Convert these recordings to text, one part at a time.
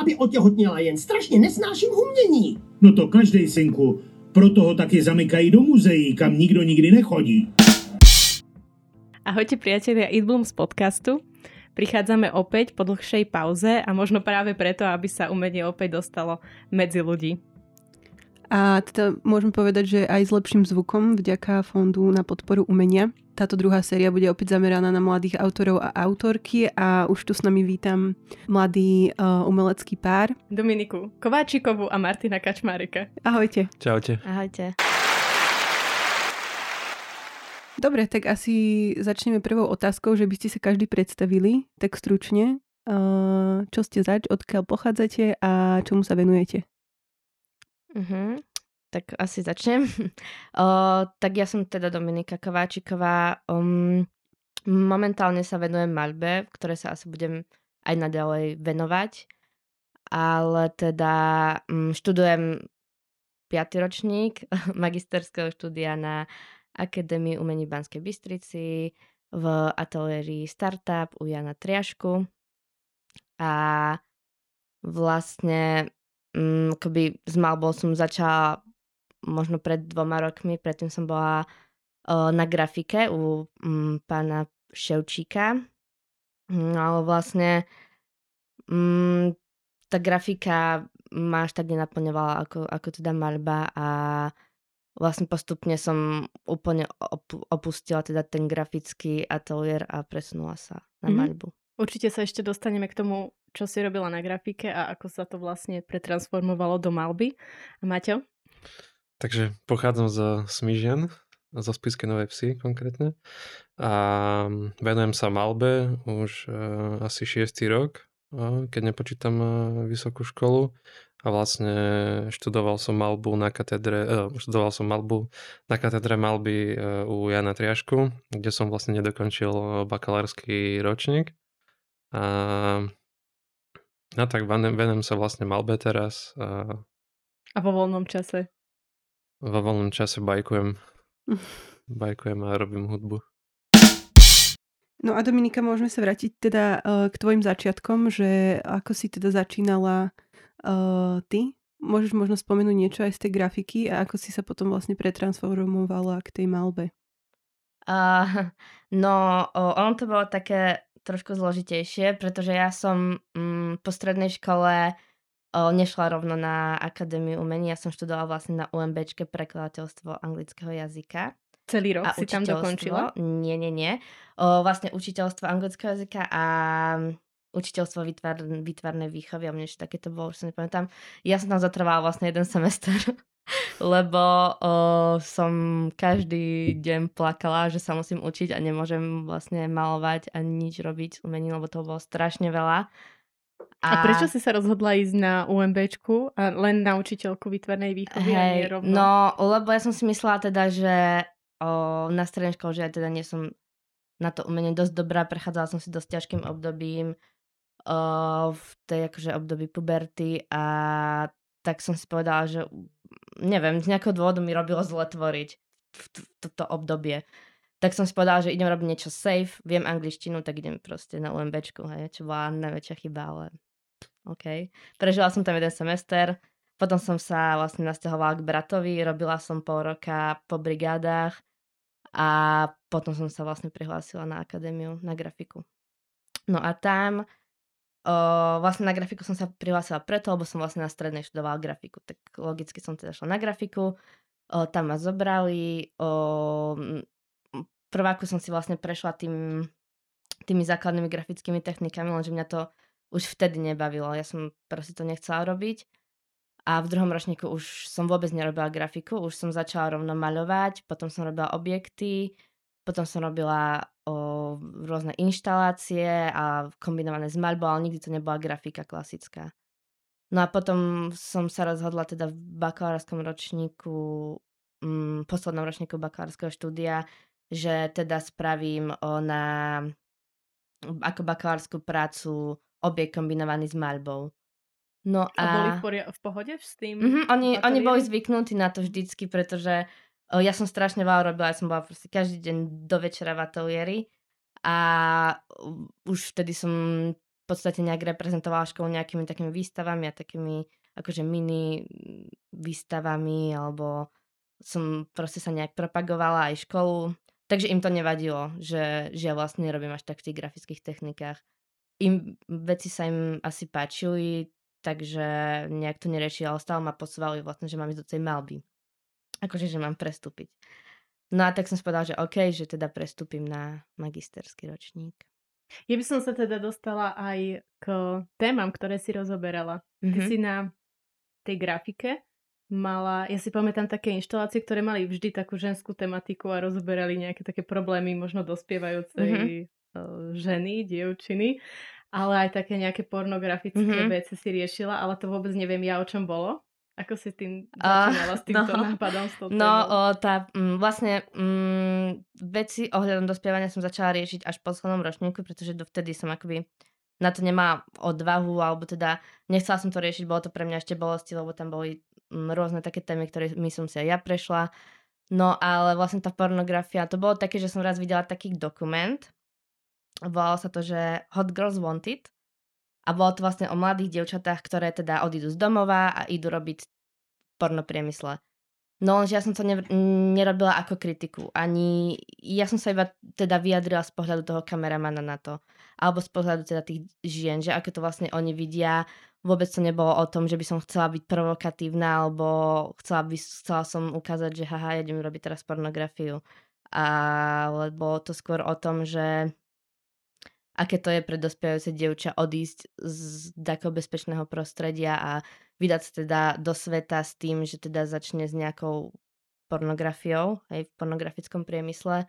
aby otěhotněla jen. Strašně nesnáším umění. No to každej, synku. Proto ho také zamykají do muzeí, kam nikdo nikdy nechodí. Ahojte priatelia Bloom z podcastu. Prichádzame opäť po dlhšej pauze a možno práve preto, aby sa umenie opäť dostalo medzi ľudí. A teda môžem povedať, že aj s lepším zvukom vďaka Fondu na podporu umenia. Táto druhá séria bude opäť zameraná na mladých autorov a autorky a už tu s nami vítam mladý uh, umelecký pár. Dominiku Kováčikovú a Martina Kačmárika. Ahojte. Čaute. Ahojte. Dobre, tak asi začneme prvou otázkou, že by ste sa každý predstavili, tak stručne. Uh, čo ste zač, odkiaľ pochádzate a čomu sa venujete? Uh-huh. Tak asi začnem. o, tak ja som teda Dominika Kováčiková. Um, momentálne sa venujem maľbe, ktoré sa asi budem aj naďalej venovať. Ale teda um, študujem 5. ročník magisterského štúdia na Akadémii umení Banskej Bystrici v ateliéri Startup u Jana Triašku. A vlastne um, akoby s Malbou som začala možno pred dvoma rokmi, predtým som bola uh, na grafike u um, pána Ševčíka. No ale vlastne um, tá grafika ma až tak nenaplňovala ako, ako teda maľba a vlastne postupne som úplne op- opustila teda ten grafický ateliér a presunula sa na mm-hmm. maľbu. Určite sa ešte dostaneme k tomu, čo si robila na grafike a ako sa to vlastne pretransformovalo do malby. Maťo? Takže pochádzam zo Smížian, zo Spiskej Novej Vsi konkrétne. A venujem sa malbe už uh, asi 6. rok, uh, keď nepočítam uh, vysokú školu a vlastne študoval som malbu na katedre, uh, študoval som malbu na katedre malby u Jana Triašku, kde som vlastne nedokončil bakalársky ročník. A, no tak venujem sa vlastne malbe teraz. A, a vo voľnom čase? Vo voľnom čase bajkujem. bajkujem a robím hudbu. No a Dominika, môžeme sa vrátiť teda uh, k tvojim začiatkom, že ako si teda začínala Uh, ty môžeš možno spomenúť niečo aj z tej grafiky a ako si sa potom vlastne pretransformovala k tej malbe? Uh, no, ono to bolo také trošku zložitejšie, pretože ja som um, po strednej škole uh, nešla rovno na Akadémiu umení, ja som študovala vlastne na UMBčke prekladateľstvo anglického jazyka. Celý rok a si tam dokončila? Nie, nie, nie. Uh, vlastne učiteľstvo anglického jazyka a učiteľstvo výtvar, výtvarnej výchovy a mne také to bolo, už sa nepamätám. Ja som tam zatrvala vlastne jeden semester, lebo o, som každý deň plakala, že sa musím učiť a nemôžem vlastne malovať ani nič robiť s umením, lebo to bolo strašne veľa. A, a prečo si sa rozhodla ísť na UMBčku a len na učiteľku výtvarnej výchovy Hej, a rovno? No, lebo ja som si myslela teda, že o, na strednej škole, že ja teda nie som na to umenie dosť dobrá, prechádzala som si dosť ťažkým obdobím, v tej akože období puberty a tak som si povedala, že neviem, z nejakého dôvodu mi robilo zle tvoriť v toto obdobie. Tak som si povedala, že idem robiť niečo safe, viem angličtinu, tak idem proste na UMBčku, hej, čo bola najväčšia chyba, ale OK. Prežila som tam jeden semester, potom som sa vlastne nasťahovala k bratovi, robila som pol roka po brigádach a potom som sa vlastne prihlásila na akadémiu, na grafiku. No a tam Uh, vlastne na grafiku som sa prihlásila preto, lebo som vlastne na strednej študovala grafiku. Tak logicky som teda šla na grafiku, uh, tam ma zobrali. Uh, prváku som si vlastne prešla tým, tými základnými grafickými technikami, lenže mňa to už vtedy nebavilo. Ja som proste to nechcela robiť. A v druhom ročníku už som vôbec nerobila grafiku, už som začala rovno maľovať, potom som robila objekty, potom som robila o, rôzne inštalácie a kombinované s maľbou, ale nikdy to nebola grafika klasická. No a potom som sa rozhodla teda v bakalárskom ročníku, mm, poslednom ročníku bakalárskeho štúdia, že teda spravím o, na ako bakalárskú prácu objekt kombinovaný s maľbou. No a... a boli v, poria- v pohode s tým? Mm-hmm, oni, oni boli zvyknutí na to vždycky, pretože ja som strašne veľa robila, ja som bola proste každý deň do večera v ateliéri a už vtedy som v podstate nejak reprezentovala školu nejakými takými výstavami a takými akože mini výstavami alebo som proste sa nejak propagovala aj školu. Takže im to nevadilo, že, že ja vlastne robím až tak v tých grafických technikách. Im, veci sa im asi páčili, takže nejak to nerešili, ale stále ma posúvali vlastne, že mám ísť do tej malby. Akože, že mám prestúpiť. No a tak som povedala, že OK, že teda prestúpim na magisterský ročník. Ja by som sa teda dostala aj k témam, ktoré si rozoberala. Mm-hmm. Ty Mhm. si na tej grafike mala, ja si pamätám také inštalácie, ktoré mali vždy takú ženskú tematiku a rozoberali nejaké také problémy možno dospievajúcej mm-hmm. ženy, dievčiny, ale aj také nejaké pornografické Mhm. veci si riešila, ale to vôbec neviem ja, o čom bolo. Ako si tým začínala s týmto no. nápadom? S No, o, tá, mm, vlastne mm, veci ohľadom dospievania som začala riešiť až v poslednom ročníku, pretože dovtedy som akoby na to nemá odvahu, alebo teda nechcela som to riešiť, bolo to pre mňa ešte bolesti, lebo tam boli mm, rôzne také témy, ktoré my som si aj ja prešla. No ale vlastne tá pornografia, to bolo také, že som raz videla taký dokument, volalo sa to, že Hot Girls Wanted a bolo to vlastne o mladých dievčatách, ktoré teda odídu z domova a idú robiť porno priemysle. No lenže ja som to ne, nerobila ako kritiku. Ani ja som sa iba teda vyjadrila z pohľadu toho kameramana na to. Alebo z pohľadu teda tých žien, že ako to vlastne oni vidia. Vôbec to nebolo o tom, že by som chcela byť provokatívna, alebo chcela, by, chcela som ukázať, že haha, idem robiť teraz pornografiu. Ale bolo to skôr o tom, že aké to je pre dospievajúce dievča odísť z takého bezpečného prostredia a vydať sa teda do sveta s tým, že teda začne s nejakou pornografiou, aj v pornografickom priemysle.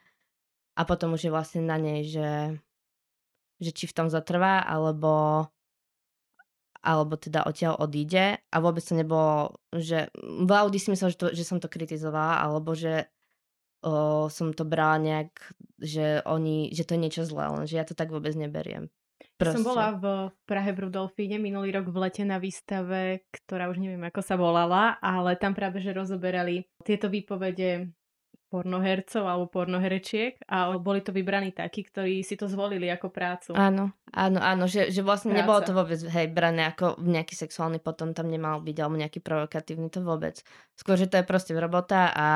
A potom už je vlastne na nej, že, že či v tom zatrvá, alebo alebo teda odtiaľ odíde. A vôbec to nebolo, že v Audi si myslel, že, to, že som to kritizovala, alebo že o, som to brala nejak, že oni, že to je niečo zlé, lenže ja to tak vôbec neberiem. Ja som bola v Prahe v Rudolfíne minulý rok v lete na výstave, ktorá už neviem ako sa volala, ale tam práve že rozoberali tieto výpovede pornohercov alebo pornoherečiek a boli to vybraní takí, ktorí si to zvolili ako prácu. Áno, áno, áno, že, že vlastne Práca. nebolo to vôbec hej, brané ako nejaký sexuálny potom tam nemal byť alebo nejaký provokatívny, to vôbec. Skôr, že to je proste robota a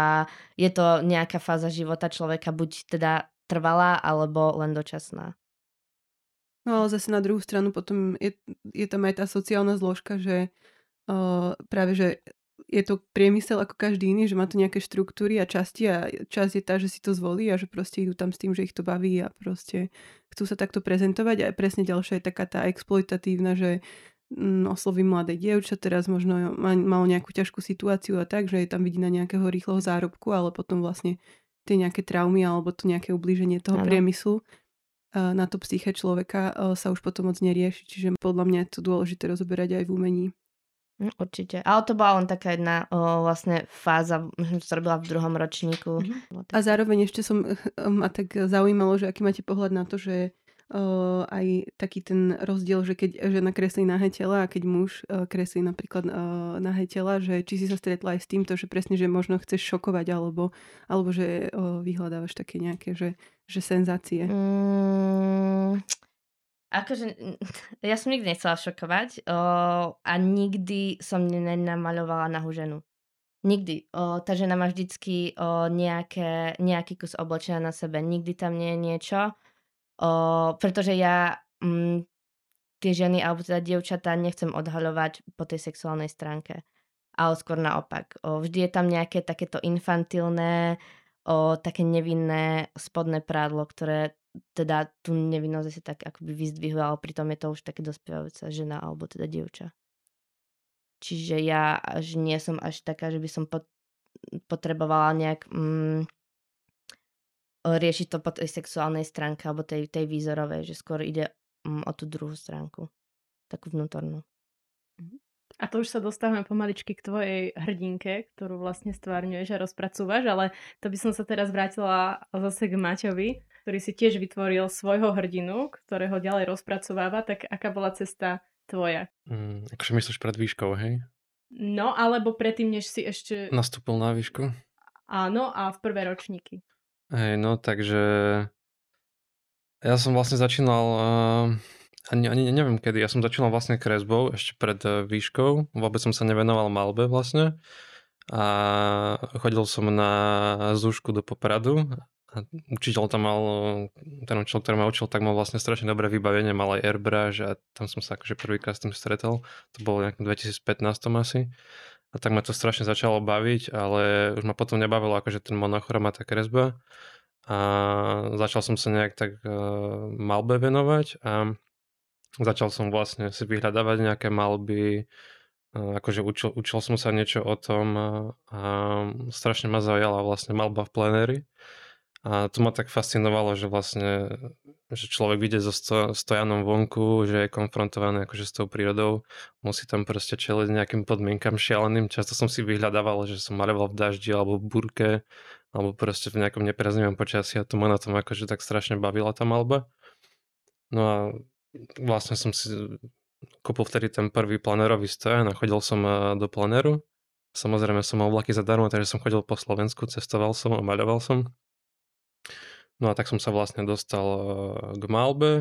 je to nejaká fáza života človeka, buď teda trvalá alebo len dočasná. No ale zase na druhú stranu potom je, je tam aj tá sociálna zložka, že uh, práve, že je to priemysel ako každý iný, že má to nejaké štruktúry a časti a časť je tá, že si to zvolí a že proste idú tam s tým, že ich to baví a proste chcú sa takto prezentovať a presne ďalšia je taká tá exploitatívna, že mm, osloví mladé dievča, teraz možno malo nejakú ťažkú situáciu a tak, že je tam vidí na nejakého rýchleho zárobku, ale potom vlastne tie nejaké traumy alebo to nejaké ublíženie toho Áno. priemyslu a na to psyche človeka a, sa už potom moc nerieši. Čiže podľa mňa je to dôležité rozoberať aj v umení. Hm, Určite. Ale to bola len taká jedna o, vlastne fáza, že som to robila v druhom ročníku. A zároveň ešte som ma tak zaujímalo, že aký máte pohľad na to, že uh, aj taký ten rozdiel, že keď žena kreslí nahé tela a keď muž uh, kreslí napríklad nahé tela, že či si sa stretla aj s týmto, že presne, že možno chceš šokovať alebo, alebo že uh, vyhľadávaš také nejaké, že, že senzácie. Mm, akože, ja som nikdy nechcela šokovať o, a nikdy som nenamaľovala nahú ženu. Nikdy. O, tá žena má vždycky o, nejaké, nejaký kus oblečenia na sebe. Nikdy tam nie je niečo. O, pretože ja mm, tie ženy, alebo teda dievčatá nechcem odhaľovať po tej sexuálnej stránke. Ale skôr naopak. O, vždy je tam nejaké takéto infantilné, o, také nevinné spodné prádlo, ktoré teda tú nevinnosť si tak akoby vyzdvihuje, ale pritom je to už také dospievajúca žena alebo teda dievča. Čiže ja až nie som až taká, že by som pot- potrebovala nejak mm, riešiť to po tej sexuálnej stránke alebo tej, tej výzorovej, že skôr ide mm, o tú druhú stránku, takú vnútornú. A to už sa dostávame pomaličky k tvojej hrdinke, ktorú vlastne stvárňuješ a rozpracúvaš, ale to by som sa teraz vrátila zase k Maťovi, ktorý si tiež vytvoril svojho hrdinu, ktorého ďalej rozpracováva, tak aká bola cesta tvoja? Mm, akože myslíš pred výškou, hej? No, alebo predtým, než si ešte... Nastúpil na výšku? Áno, a v prvé ročníky. Hej, no takže ja som vlastne začínal uh, ani, ani neviem kedy. Ja som začal vlastne kresbou ešte pred e, výškou. Vôbec som sa nevenoval malbe vlastne. A chodil som na zúšku do Popradu a učiteľ tam mal, ten učiteľ, ktorý ma učil, tak mal vlastne strašne dobré vybavenie, mal aj airbrush a tam som sa akože prvýkrát s tým stretol. To bolo nejak 2015 asi. A tak ma to strašne začalo baviť, ale už ma potom nebavilo akože ten monochrom tá kresba. A začal som sa nejak tak uh, malbe venovať a začal som vlastne si vyhľadávať nejaké malby, uh, akože učil, učil som sa niečo o tom a, a strašne ma zaujala vlastne malba v plenéri. A to ma tak fascinovalo, že vlastne že človek vyjde so sto, stojanom vonku, že je konfrontovaný akože s tou prírodou, musí tam proste čeliť nejakým podmienkam šialeným. Často som si vyhľadával, že som maloval v daždi alebo v burke, alebo proste v nejakom nepriaznivom počasí a to ma na tom akože tak strašne bavila tá malba. No a vlastne som si kúpil vtedy ten prvý planerový stojan a chodil som eh, do planeru. Samozrejme som mal vlaky zadarmo, takže som chodil po Slovensku, cestoval som a maľoval som. No a tak som sa vlastne dostal eh, k malbe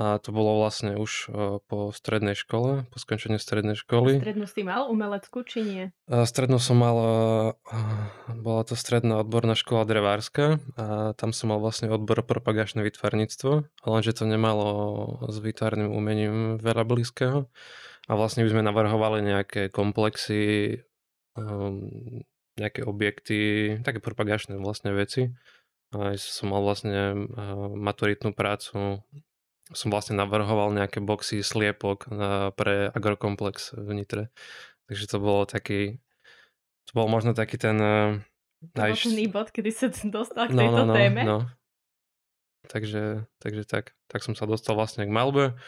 a to bolo vlastne už eh, po strednej škole, po skončení strednej školy. Strednú si mal umeleckú, či nie? Strednú som mal, eh, bola to stredná odborná škola drevárska a tam som mal vlastne odbor propagačné vytvarníctvo, lenže to nemalo s výtvarným umením veľa blízkeho. A vlastne by sme navrhovali nejaké komplexy, ehm, nejaké objekty, také propagačné vlastne veci. Aj som mal vlastne maturitnú prácu, som vlastne navrhoval nejaké boxy sliepok na, pre agrokomplex v Nitre. Takže to bolo taký, to bol možno taký ten... Naj... bod, kedy sa dostal k no, no, no, téme. No. Takže, takže tak, tak som sa dostal vlastne k malbe.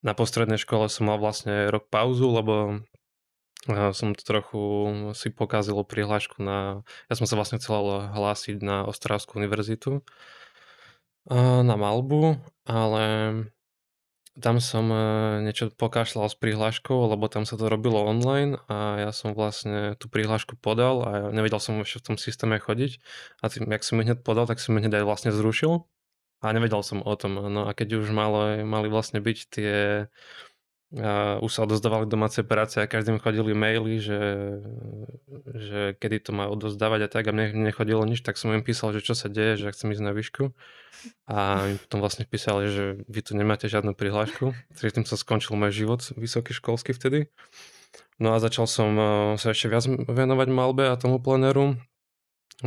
Na postrednej škole som mal vlastne rok pauzu, lebo som trochu si pokazil prihlášku na... Ja som sa vlastne chcel hlásiť na Ostravskú univerzitu na Malbu, ale tam som e, niečo pokašľal s prihláškou, lebo tam sa to robilo online a ja som vlastne tú prihlášku podal a nevedel som ešte v tom systéme chodiť a tým, jak som mi hneď podal, tak som mi hneď aj vlastne zrušil a nevedel som o tom. No a keď už mali, mali vlastne byť tie a už sa odozdávali domáce práce a každým chodili maily, že, že kedy to má odozdávať a tak a mne nechodilo nič, tak som im písal, že čo sa deje, že chcem ísť na výšku a im potom vlastne písali, že vy tu nemáte žiadnu prihlášku, tým sa skončil môj život vysoký školský vtedy. No a začal som e, sa ešte viac venovať malbe a tomu plenéru.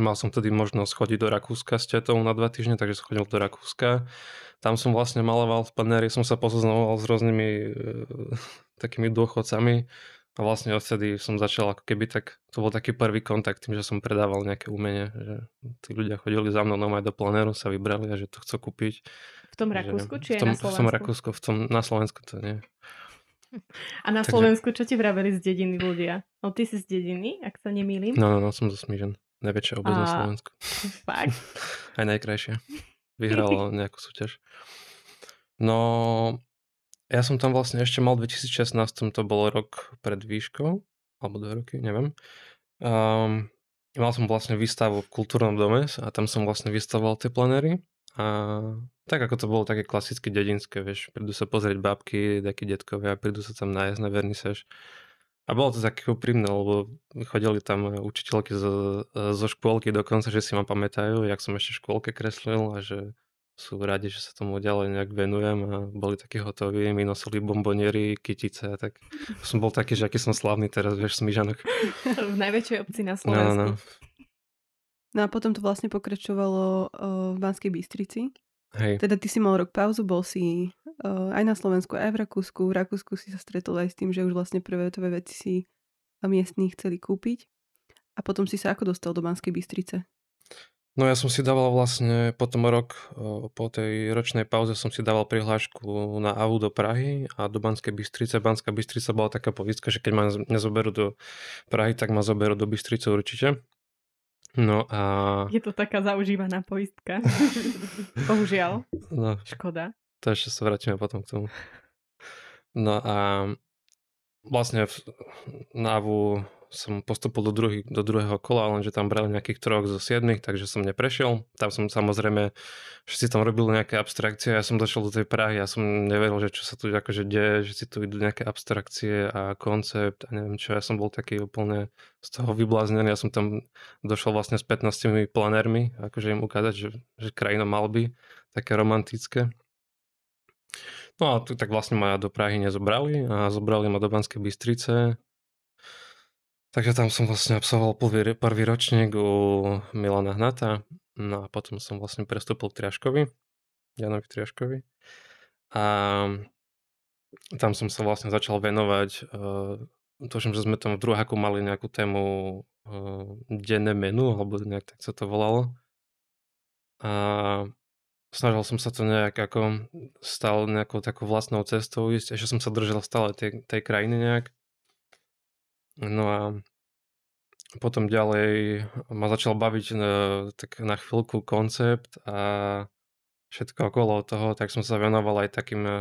Mal som tedy možnosť chodiť do Rakúska s tetou na dva týždne, takže som chodil do Rakúska tam som vlastne maloval v plenéri, som sa pozoznal s rôznymi e, takými dôchodcami a vlastne odtedy som začal ako keby tak, to bol taký prvý kontakt tým, že som predával nejaké umenie, že tí ľudia chodili za mnou aj do plenéru, sa vybrali a že to chcú kúpiť. V tom Rakúsku, či v tom, na Slovensku? V tom Rakúsku, v tom, na Slovensku to nie. A na Takže... Slovensku čo ti vraveli z dediny ľudia? No ty si z dediny, ak sa nemýlim? No, no, no, som zo Smížen. Najväčšia obec na Slovensku. Fakt? Aj najkrajšia vyhral nejakú súťaž. No, ja som tam vlastne ešte mal v 2016, to bolo rok pred výškou, alebo dva roky, neviem. Um, mal som vlastne výstavu v kultúrnom dome a tam som vlastne vystavoval tie planery. A tak ako to bolo také klasické dedinské, vieš, prídu sa pozrieť babky, takí detkovia, prídu sa tam nájsť na vernisaž. A bolo to také úprimné, lebo chodili tam učiteľky zo, zo škôlky dokonca, že si ma pamätajú, jak som ešte v škôlke kreslil a že sú radi, že sa tomu ďalej nejak venujem a boli takí hotoví, mi nosili bomboniery, kytice a tak. Som bol taký, že aký som slavný teraz, vieš, v Smížanoch. v najväčšej obci na Slovensku. No, no. no a potom to vlastne pokračovalo uh, v Banskej Bystrici. Hej. Teda ty si mal rok pauzu, bol si uh, aj na Slovensku, aj v Rakúsku. V Rakúsku si sa stretol aj s tým, že už vlastne prvé tvoje veci si miestní chceli kúpiť. A potom si sa ako dostal do Banskej Bystrice? No ja som si dával vlastne potom rok, uh, po tej ročnej pauze som si dával prihlášku na AVU do Prahy a do Banskej Bystrice. Banská Bystrica bola taká povídka, že keď ma nezoberú do Prahy, tak ma zoberú do Bystrice určite. No a... Je to taká zaužívaná poistka. Bohužiaľ. No, Škoda. To ešte sa vrátime potom k tomu. No a vlastne v návu som postupil do, druhý, do druhého kola, lenže tam brali nejakých troch zo siedmých, takže som neprešiel. Tam som samozrejme, si tam robili nejaké abstrakcie, ja som došiel do tej Prahy, ja som neveril, že čo sa tu akože deje, že si tu idú nejaké abstrakcie a koncept a neviem čo, ja som bol taký úplne z toho vybláznený, ja som tam došiel vlastne s 15 planérmi, akože im ukázať, že, že krajina malby, také romantické. No a tu tak vlastne ma do Prahy nezobrali a zobrali ma do Banskej Bystrice, Takže tam som vlastne absolvoval prvý, ročník u Milana Hnata, no a potom som vlastne prestúpil k Triaškovi, Janovi Triaškovi. A tam som sa vlastne začal venovať, uh, tuším, že sme tam v druháku mali nejakú tému uh, denné menu, alebo nejak tak sa to volalo. A snažil som sa to nejak ako stále nejakou takou vlastnou cestou ísť, ešte som sa držal stále tej, tej krajiny nejak. No a potom ďalej ma začal baviť e, tak na chvíľku koncept a všetko okolo toho, tak som sa venoval aj takým, e,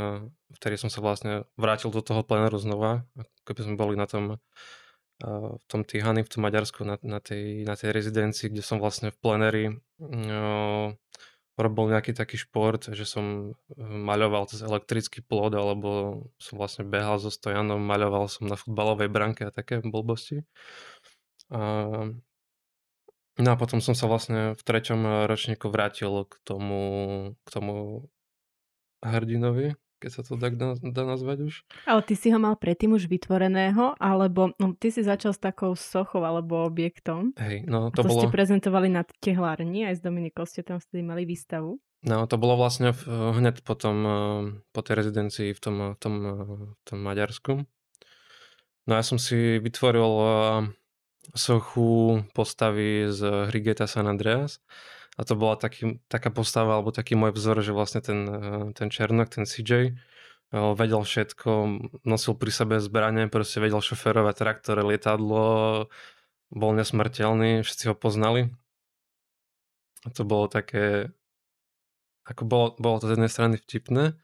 vtedy som sa vlastne vrátil do toho plenéru znova, keby sme boli na tom e, v tom Tihany, v tom Maďarsku, na, na, tej, na tej rezidencii, kde som vlastne v plenéri no, robil nejaký taký šport, že som eh, maľoval cez elektrický plod, alebo som vlastne behal so stojanom, maľoval som na futbalovej branke a také blbosti. A, no a potom som sa vlastne v treťom ročníku vrátil k tomu, k tomu hrdinovi, keď sa to tak dá, dá nazvať už. Ale ty si ho mal predtým už vytvoreného, alebo no, ty si začal s takou sochou alebo objektom. Hej, no to, to bolo... ste prezentovali na tehlárni, aj s Dominikou ste tam vtedy mali výstavu. No to bolo vlastne v, hneď potom, eh, po tej rezidencii v tom, v tom, v tom Maďarsku. No ja som si vytvoril eh, sochu postavy z hry Geta San Andreas a to bola taký, taká postava alebo taký môj vzor, že vlastne ten, eh, ten Černok, ten CJ, eh, vedel všetko, nosil pri sebe zbranie, proste vedel šoferovať traktor, lietadlo, bol nesmrteľný, všetci ho poznali. A to bolo také, ako bolo, bolo to z jednej strany vtipné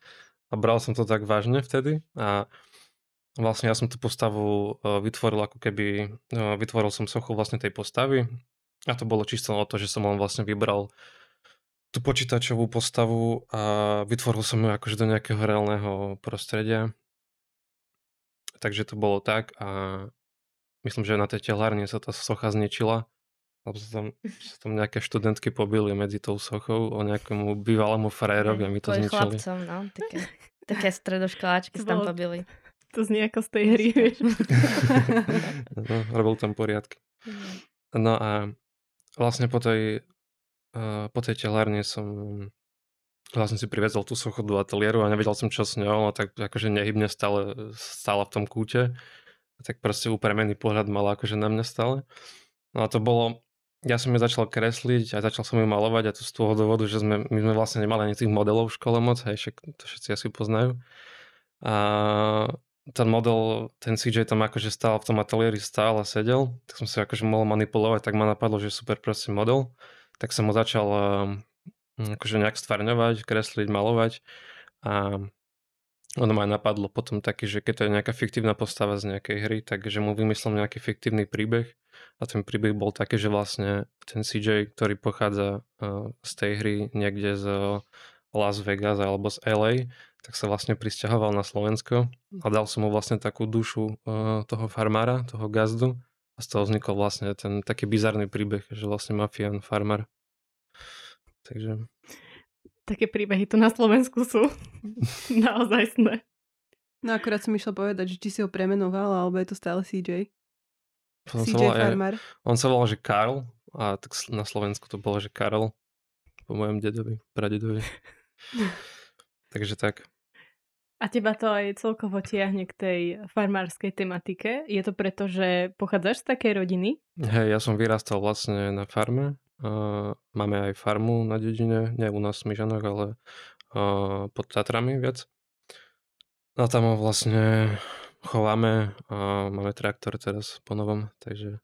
a bral som to tak vážne vtedy a vlastne ja som tú postavu eh, vytvoril ako keby, vytvoril som sochu vlastne tej postavy a to bolo čisto o to, že som len vlastne vybral tú počítačovú postavu a vytvoril som ju akože do nejakého reálneho prostredia. Takže to bolo tak a myslím, že na tej telárne sa tá socha zničila, lebo sa tam, sa tam nejaké študentky pobili medzi tou sochou o nejakému bývalému frajerovi a mi to zničili. chlapcom, no. Také, také stredoškoláčky sa tam pobili. To znie ako z tej hry, vieš. no, robil tam poriadky. Mm. No a vlastne po tej, uh, po tej telárne som vlastne si privezol tú sochu do ateliéru a nevedel som, čo s ňou, no tak akože nehybne stále, stála v tom kúte. Tak proste upremený pohľad mala akože na mňa stále. No a to bolo, ja som ju začal kresliť a začal som ju malovať a to z toho dôvodu, že sme, my sme vlastne nemali ani tých modelov v škole moc, hej, však to všetci asi poznajú. A ten model, ten CJ tam akože stál v tom ateliéri, a sedel, tak som si akože mohol manipulovať, tak ma napadlo, že super prostý model, tak som ho začal um, akože nejak stvarňovať, kresliť, malovať a ono ma aj napadlo potom taký, že keď to je nejaká fiktívna postava z nejakej hry, takže mu vymyslel nejaký fiktívny príbeh a ten príbeh bol taký, že vlastne ten CJ, ktorý pochádza uh, z tej hry niekde z Las Vegas alebo z LA, tak sa vlastne pristahoval na Slovensko a dal som mu vlastne takú dušu uh, toho farmára, toho gazdu a z toho vznikol vlastne ten taký bizarný príbeh, že vlastne mafián, farmár. Takže... Také príbehy tu na Slovensku sú naozaj sné. No akorát som išla povedať, že či si ho premenoval, alebo je to stále CJ. Potom CJ sa volal, farmár. On sa volal, že Karl a tak na Slovensku to bolo, že Karol po mojom dedovi, pradedovi. Takže tak. A teba to aj celkovo tiahne k tej farmárskej tematike. Je to preto, že pochádzaš z takej rodiny? Hej, ja som vyrastal vlastne na farme. Uh, máme aj farmu na dedine, nie u nás v Smyžanoch, ale uh, pod Tatrami viac. A tam vlastne chováme a máme traktor teraz po novom, takže...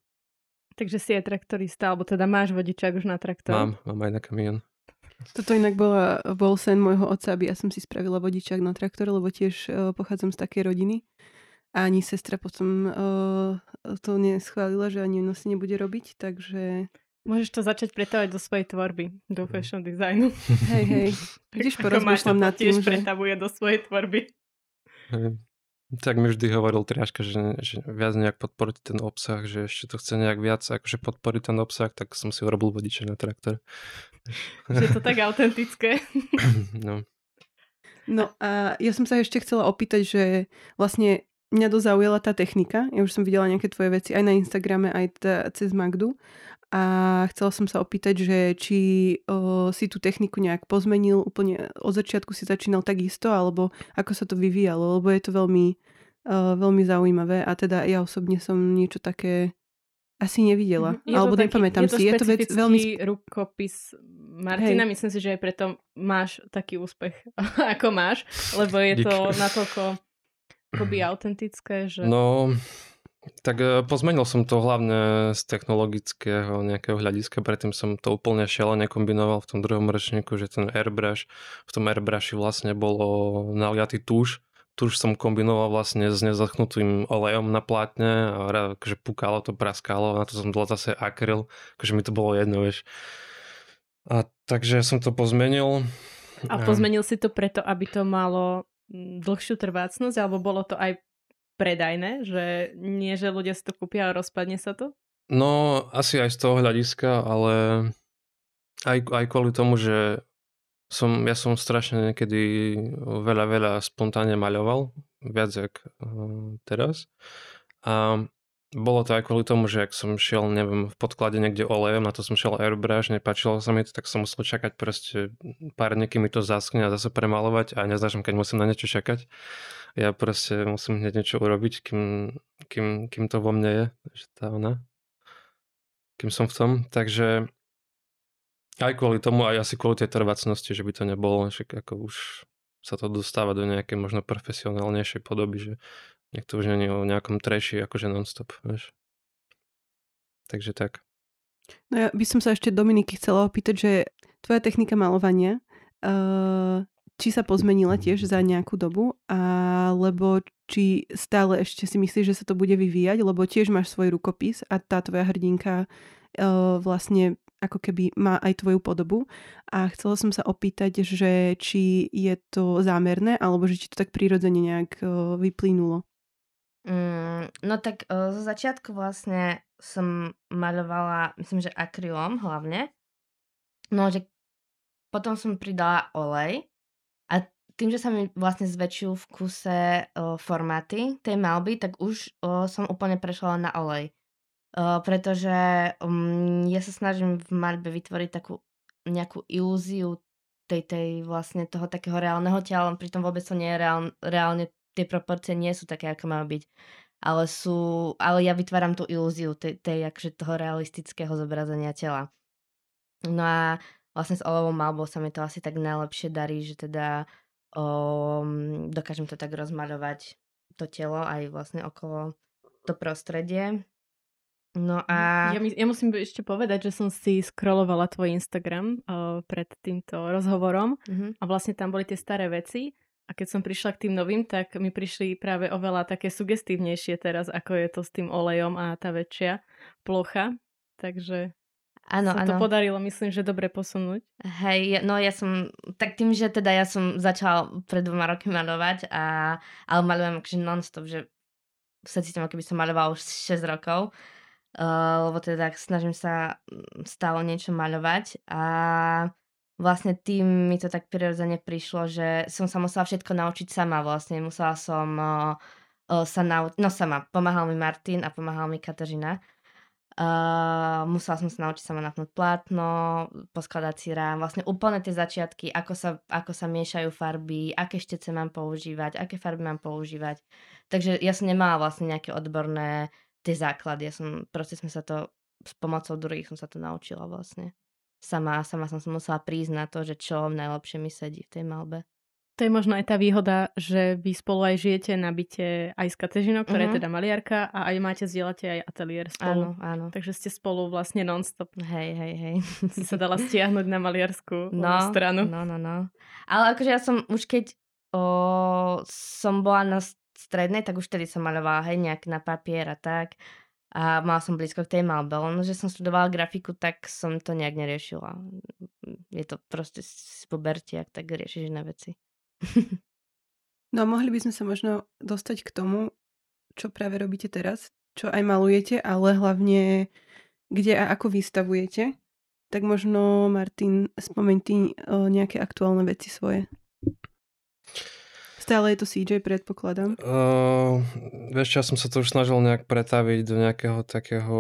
Takže si aj traktorista, alebo teda máš vodičák už na traktor? Mám, mám aj na kamión. Toto inak bola, bol sen môjho otca, aby ja som si spravila vodičák na traktor, lebo tiež uh, pochádzam z takej rodiny. A ani sestra potom uh, to neschválila, že ani ona si nebude robiť, takže... Môžeš to začať pretavať do svojej tvorby, do fashion designu. Hej, hej. Vidíš, porozmýšľam nad tým, tiež že... pretavuje do svojej tvorby. Hej. Tak mi vždy hovoril Triaška, že, že viac nejak podporiť ten obsah, že ešte to chce nejak viac akože podporiť ten obsah, tak som si urobil vodiče na traktor. Že je to tak autentické. No. No a ja som sa ešte chcela opýtať, že vlastne mňa dosť zaujala tá technika. Ja už som videla nejaké tvoje veci aj na Instagrame, aj teda cez Magdu. A chcela som sa opýtať, že či o, si tú techniku nejak pozmenil, úplne od začiatku si začínal takisto, alebo ako sa to vyvíjalo, lebo je to veľmi, o, veľmi zaujímavé a teda ja osobne som niečo také asi nevidela, je alebo taký, nepamätám je to si. Je to vec veľmi... rukopis Martina, Hej. myslím si, že aj preto máš taký úspech, ako máš, lebo je Dík. to natoľko akoby autentické, že... No, tak e, pozmenil som to hlavne z technologického nejakého hľadiska, predtým som to úplne šelene kombinoval v tom druhom ročníku, že ten airbrush, v tom airbrushu vlastne bolo naliatý tuš, tuž som kombinoval vlastne s nezachnutým olejom na plátne a akože pukalo to, praskalo, na to som dal zase akryl, akože mi to bolo jedno, vieš. A takže som to pozmenil. A pozmenil si to preto, aby to malo dlhšiu trvácnosť, alebo bolo to aj predajné, že nie, že ľudia si to kúpia a rozpadne sa to? No, asi aj z toho hľadiska, ale aj, aj kvôli tomu, že som, ja som strašne niekedy veľa, veľa spontánne maľoval, viac jak uh, teraz. A bolo to aj kvôli tomu, že ak som šiel, neviem, v podklade niekde olejom, na to som šiel airbrush, nepáčilo sa mi to, tak som musel čakať proste pár dní, mi to zaskne a zase premalovať a neznášam, keď musím na niečo čakať. Ja proste musím hneď niečo urobiť, kým, kým, kým to vo mne je, že tá ona, kým som v tom. Takže aj kvôli tomu, aj asi kvôli tej trvácnosti, že by to nebolo, že ako už sa to dostáva do nejakej možno profesionálnejšej podoby, že nech to už je o nejakom treši, akože non-stop, vieš. Takže tak. No ja by som sa ešte Dominiky chcela opýtať, že tvoja technika malovania, uh, či sa pozmenila tiež za nejakú dobu, alebo či stále ešte si myslíš, že sa to bude vyvíjať, lebo tiež máš svoj rukopis a tá tvoja hrdinka uh, vlastne ako keby má aj tvoju podobu a chcela som sa opýtať, že či je to zámerné alebo že či to tak prirodzene nejak uh, vyplynulo. Mm, no tak uh, zo začiatku vlastne som maľovala, myslím, že akrylom hlavne. No, že potom som pridala olej tým, že sa mi vlastne zväčšujú v kuse uh, formáty tej malby, tak už uh, som úplne prešla na olej. Uh, pretože um, ja sa snažím v maľbe vytvoriť takú nejakú ilúziu tej, tej vlastne toho takého reálneho tela, pritom vôbec to nie je reál, reálne tie proporcie nie sú také, ako majú byť. Ale sú, ale ja vytváram tú ilúziu tej, tej akože toho realistického zobrazenia tela. No a vlastne s olovou malbou sa mi to asi tak najlepšie darí, že teda um, dokážem to tak rozmaľovať to telo aj vlastne okolo to prostredie. No a... Ja, ja musím ešte povedať, že som si scrollovala tvoj Instagram uh, pred týmto rozhovorom uh-huh. a vlastne tam boli tie staré veci a keď som prišla k tým novým, tak mi prišli práve oveľa také sugestívnejšie teraz, ako je to s tým olejom a tá väčšia plocha. Takže Áno, sa to podarilo, myslím, že dobre posunúť. Hej, no ja som, tak tým, že teda ja som začala pred dvoma roky malovať, a, ale malujem akože non-stop, že sa cítim, ako by som malovala už 6 rokov, uh, lebo teda snažím sa stále niečo maľovať a vlastne tým mi to tak prirodzene prišlo, že som sa musela všetko naučiť sama vlastne. Musela som uh, uh, sa naučiť, no sama, pomáhal mi Martin a pomáhal mi Kateřina. Musela som sa naučiť sama napnúť plátno, poskladať si rám, vlastne úplne tie začiatky, ako sa, ako sa miešajú farby, aké štece mám používať, aké farby mám používať. Takže ja som nemala vlastne nejaké odborné tie základy, ja som, proste sme sa to s pomocou druhých som sa to naučila vlastne sama, sama som sa musela prísť na to, že čo najlepšie mi sedí v tej malbe. To je možno aj tá výhoda, že vy spolu aj žijete na byte aj s Katežinou, ktorá uh-huh. je mhm. teda maliarka a aj máte, zdieľate aj ateliér spolu. Áno, áno. Takže ste spolu vlastne non-stop. Hej, hej, hej. Si sa dala stiahnuť na maliarskú no, stranu. No, no, no. Ale akože ja som už keď o, som bola na strednej, tak už vtedy som malovala hej, nejak na papier a tak. A mala som blízko k tej malbe. Len, že som študovala grafiku, tak som to nejak neriešila. Je to proste z puberti, ak tak riešiš iné veci. No a mohli by sme sa možno dostať k tomu, čo práve robíte teraz, čo aj malujete, ale hlavne kde a ako vystavujete. Tak možno, Martin, spomeň ty nejaké aktuálne veci svoje. Stále je to CJ, predpokladám. Uh, vieš, ja som sa to už snažil nejak pretaviť do nejakého takého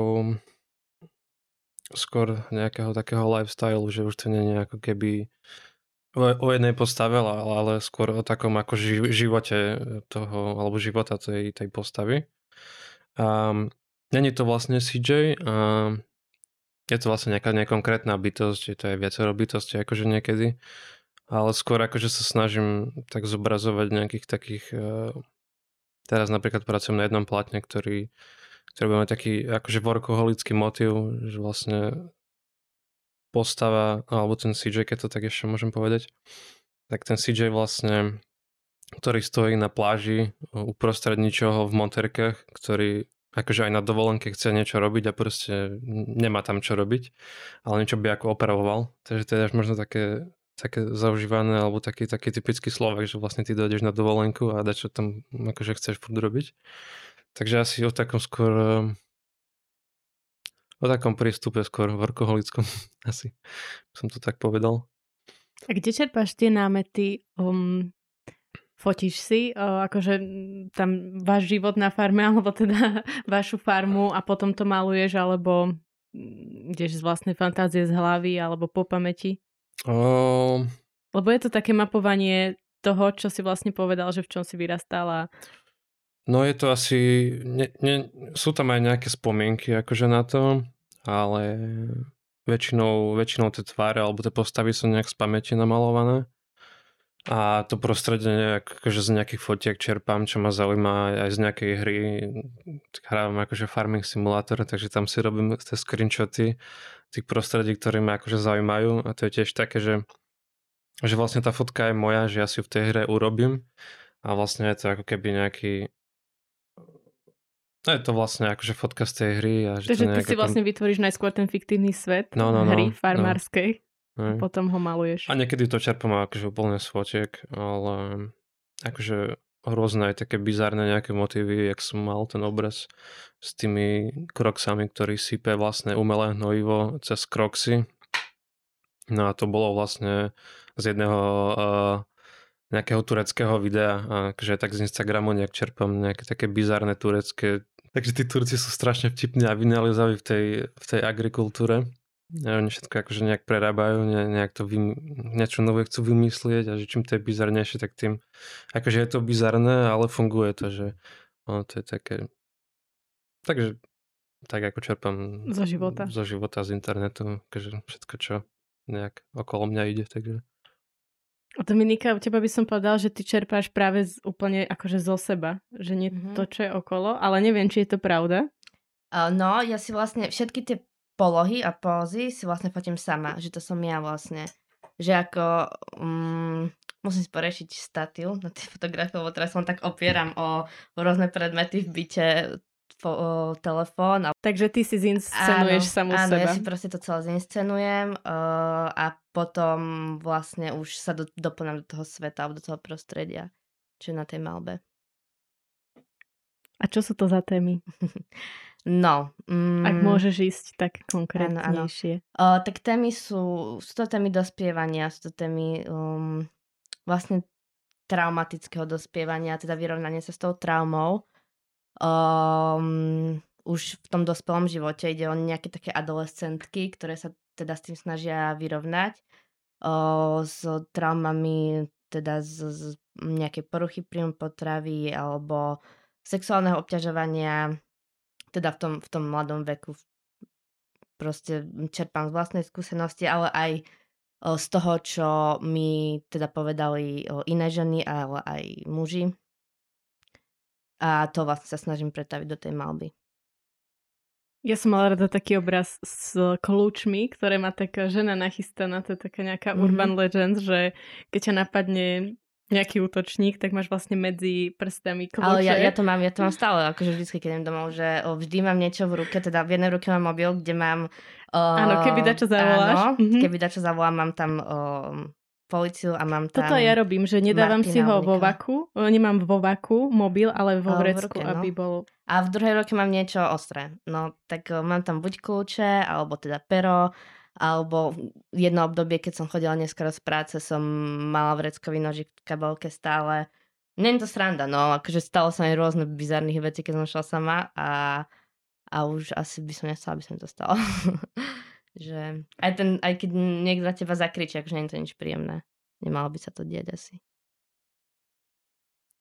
skôr nejakého takého lifestyle, že už to nie je ako keby o, jednej postave, ale, skôr o takom ako ži, živote toho, alebo života tej, tej postavy. Um, Není to vlastne CJ, um, je to vlastne nejaká nekonkrétna bytosť, je to aj viacero bytosti akože niekedy, ale skôr akože sa snažím tak zobrazovať nejakých takých, uh, teraz napríklad pracujem na jednom platne, ktorý, ktorý mať taký akože workoholický motiv, že vlastne postava, alebo ten CJ, keď to tak ešte môžem povedať, tak ten CJ vlastne, ktorý stojí na pláži uprostred ničoho v Monterkách, ktorý akože aj na dovolenke chce niečo robiť a proste nemá tam čo robiť, ale niečo by ako opravoval. Takže to je až možno také, také zaužívané alebo taký, taký typický Slovak, že vlastne ty dojdeš na dovolenku a dať čo tam akože chceš furt robiť. Takže asi o takom skôr o takom prístupe skôr workoholickom asi som to tak povedal. A kde čerpáš tie námety um, fotíš si uh, akože tam váš život na farme, alebo teda vašu farmu a potom to maluješ, alebo ideš z vlastnej fantázie z hlavy, alebo po pamäti? Um... Lebo je to také mapovanie toho, čo si vlastne povedal, že v čom si vyrastala. No je to asi, ne, ne, sú tam aj nejaké spomienky akože na to, ale väčšinou, väčšinou tie tváre alebo tie postavy sú nejak z pamäti namalované. A to prostredie nejak, akože z nejakých fotiek čerpám, čo ma zaujíma aj z nejakej hry. Hrávam akože Farming Simulator, takže tam si robím tie screenshoty tých prostredí, ktoré ma akože zaujímajú. A to je tiež také, že, že vlastne tá fotka je moja, že ja si ju v tej hre urobím. A vlastne je to ako keby nejaký No je to vlastne akože fotka z tej hry. A že Takže to ty si vlastne vytvoríš najskôr ten fiktívny svet no, no, no, hry no. farmárskej. No. A potom ho maluješ. A niekedy to čerpám akože úplne z fotiek, ale akože rôzne aj také bizárne nejaké motívy, jak som mal ten obraz s tými kroxami, ktorý sype vlastne umelé hnojivo cez kroxy. No a to bolo vlastne z jedného uh, nejakého tureckého videa, a akože tak z Instagramu nejak čerpám nejaké také bizárne turecké. Takže tí Turci sú strašne vtipní a vynalizaví v tej, v tej agrikultúre. Oni všetko akože nejak prerábajú, ne, nejak to vym, niečo nové chcú vymyslieť a že čím to je bizarnejšie, tak tým akože je to bizarné, ale funguje to, že ono to je také takže tak ako čerpám zo života, zo života z internetu, akože všetko, čo nejak okolo mňa ide, takže Dominika, u teba by som povedal, že ty čerpáš práve z, úplne akože zo seba, že nie mm-hmm. to, čo je okolo, ale neviem, či je to pravda. Uh, no, ja si vlastne všetky tie polohy a pózy si vlastne fotím sama, že to som ja vlastne. Že ako um, musím si porešiť statil na tej fotografii, lebo teraz som tak opieram o, rôzne predmety v byte, telefón. A... Takže ty si zinscenuješ samú áno, seba. ja si proste to celé zinscenujem uh, a potom vlastne už sa do, doplňam do toho sveta do toho prostredia, čo je na tej malbe. A čo sú to za témy? No. Mm, Ak môžeš ísť tak konkrétnejšie. Áno, áno. Uh, tak témy sú, sú to témy dospievania, sú to témy um, vlastne traumatického dospievania, teda vyrovnanie sa s tou traumou. Um, už v tom dospelom živote ide o nejaké také adolescentky, ktoré sa teda s tým snažia vyrovnať uh, s traumami teda z, z nejakej poruchy príjmu potravy alebo sexuálneho obťažovania, teda v tom, v tom mladom veku proste čerpám z vlastnej skúsenosti, ale aj z toho, čo mi teda povedali iné ženy, ale aj muži. A to vlastne sa snažím pretaviť do tej malby. Ja som mala rada taký obraz s kľúčmi, ktoré má taká žena nachystaná, to je taká nejaká mm-hmm. urban legend, že keď ťa napadne nejaký útočník, tak máš vlastne medzi prstami kľúče. Ale ja, ja, to mám, ja to mám stále, akože vždycky, keď idem domov, že vždy mám niečo v ruke, teda v jednej ruke mám mobil, kde mám... O, áno, keby dačo zavoláš. Áno, Mhm. keby dačo zavolám, mám tam o, policiu a mám tam... Toto ja robím, že nedávam si Martina ho vo Ulrika. vaku, o, nemám vo vaku mobil, ale vo Ale vrecku, ruke, no. aby bol... A v druhej ruke mám niečo ostré. No, tak o, mám tam buď kľúče, alebo teda pero, alebo jedno obdobie, keď som chodila neskoro z práce, som mala vreckový nožík v kabelke stále. Nie je to sranda, no, akože stalo sa mi rôzne bizarných veci, keď som šla sama a, a už asi by som nechcela, aby sa mi to stalo. že aj, ten, aj keď niekto na teba zakričí, akože nie je to nič príjemné. Nemalo by sa to diať asi.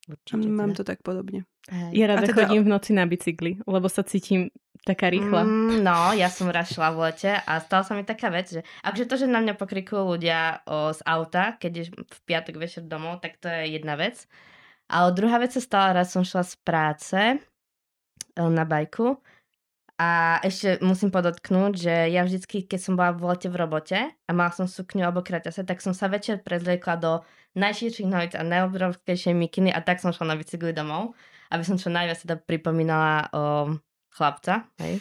Určite Mám teda. to tak podobne. Hej. Ja rada A teda- chodím v noci na bicykli, lebo sa cítim taká rýchla. Mm, no, ja som raz šla v lete a stala sa mi taká vec, že akže to, že na mňa pokrikujú ľudia o, z auta, keď je v piatok večer domov, tak to je jedna vec. Ale druhá vec sa stala, raz som šla z práce e, na bajku a ešte musím podotknúť, že ja vždycky, keď som bola v lete v robote a mala som sukňu alebo kraťase, tak som sa večer prezliekla do najširších nohavíc a najobrovskejšej mikiny a tak som šla na bicykli domov, aby som čo najviac teda pripomínala o chlapca, hej.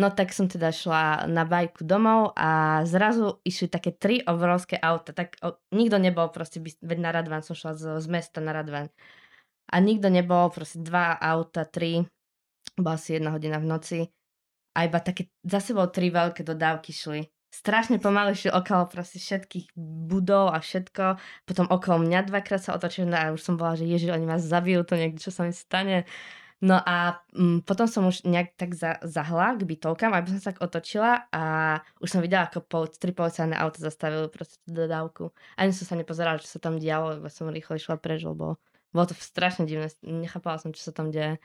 No tak som teda šla na bajku domov a zrazu išli také tri obrovské auta. Tak o, nikto nebol proste, veď na Radvan som šla z, z mesta na Radvan. A nikto nebol, proste dva auta, tri, bola asi jedna hodina v noci. A iba také za sebou tri veľké dodávky šli. Strašne pomaly šli okolo proste všetkých budov a všetko. Potom okolo mňa dvakrát sa otočili no a už som bola, že ježiš, oni ma zabijú, to niekde, čo sa mi stane. No a mm, potom som už nejak tak za, zahla k bytovkám, aby som sa tak otočila a už som videla, ako pol, tri policajné auta zastavili proste tú dodávku. Ani som sa nepozerala, čo sa tam dialo, iba som rýchlo išla preč, lebo bolo to strašne divné. Nechápala som, čo sa tam deje,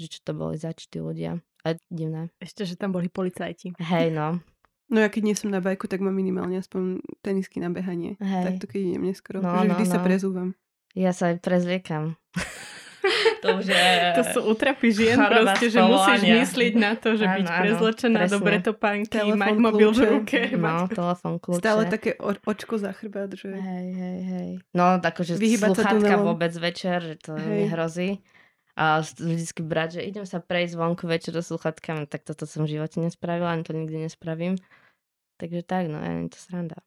že čo to boli zač ľudia. Ale divné. Ešte, že tam boli policajti. Hej, no. No ja keď nie som na bajku, tak mám minimálne aspoň tenisky na behanie. Hej. Takto keď idem neskoro. No, že no, vždy sa no. prezúvam. Ja sa aj prezliekam. to už je... To sú utrapy žien choroba proste, že musíš myslieť na to, že Áno, byť áno, prezlečená, presne. dobre topánky, Telefón, mať mobil v ruke. No, mať... telefon, kľúče. Stále také očko za chrbát, že... Hej, hej, hej. No, akože Vyhýbať sa sluchátka vôbec večer, že to Hej. nehrozí. A vž- vždycky brať, že idem sa prejsť vonku večer so sluchátkami, tak toto som v živote nespravila, ani to nikdy nespravím. Takže tak, no, je to sranda.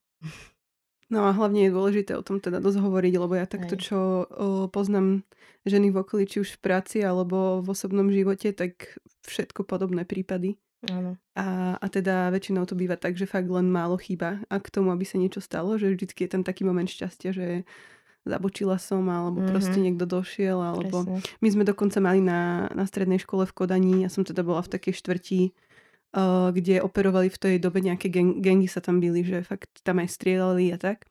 No a hlavne je dôležité o tom teda dosť hovoriť, lebo ja takto, Hej. čo o, poznám ženy v okolí, či už v práci alebo v osobnom živote, tak všetko podobné prípady. Áno. A, a teda väčšinou to býva tak, že fakt len málo chýba a k tomu, aby sa niečo stalo, že vždycky je tam taký moment šťastia, že zabočila som, alebo Mhm. proste niekto došiel, alebo Presne. my sme dokonca mali na, na strednej škole v Kodani, ja som teda bola v takej štvrti, uh, kde operovali v tej dobe nejaké gang, gangy sa tam byli, že fakt tam aj strieľali a tak.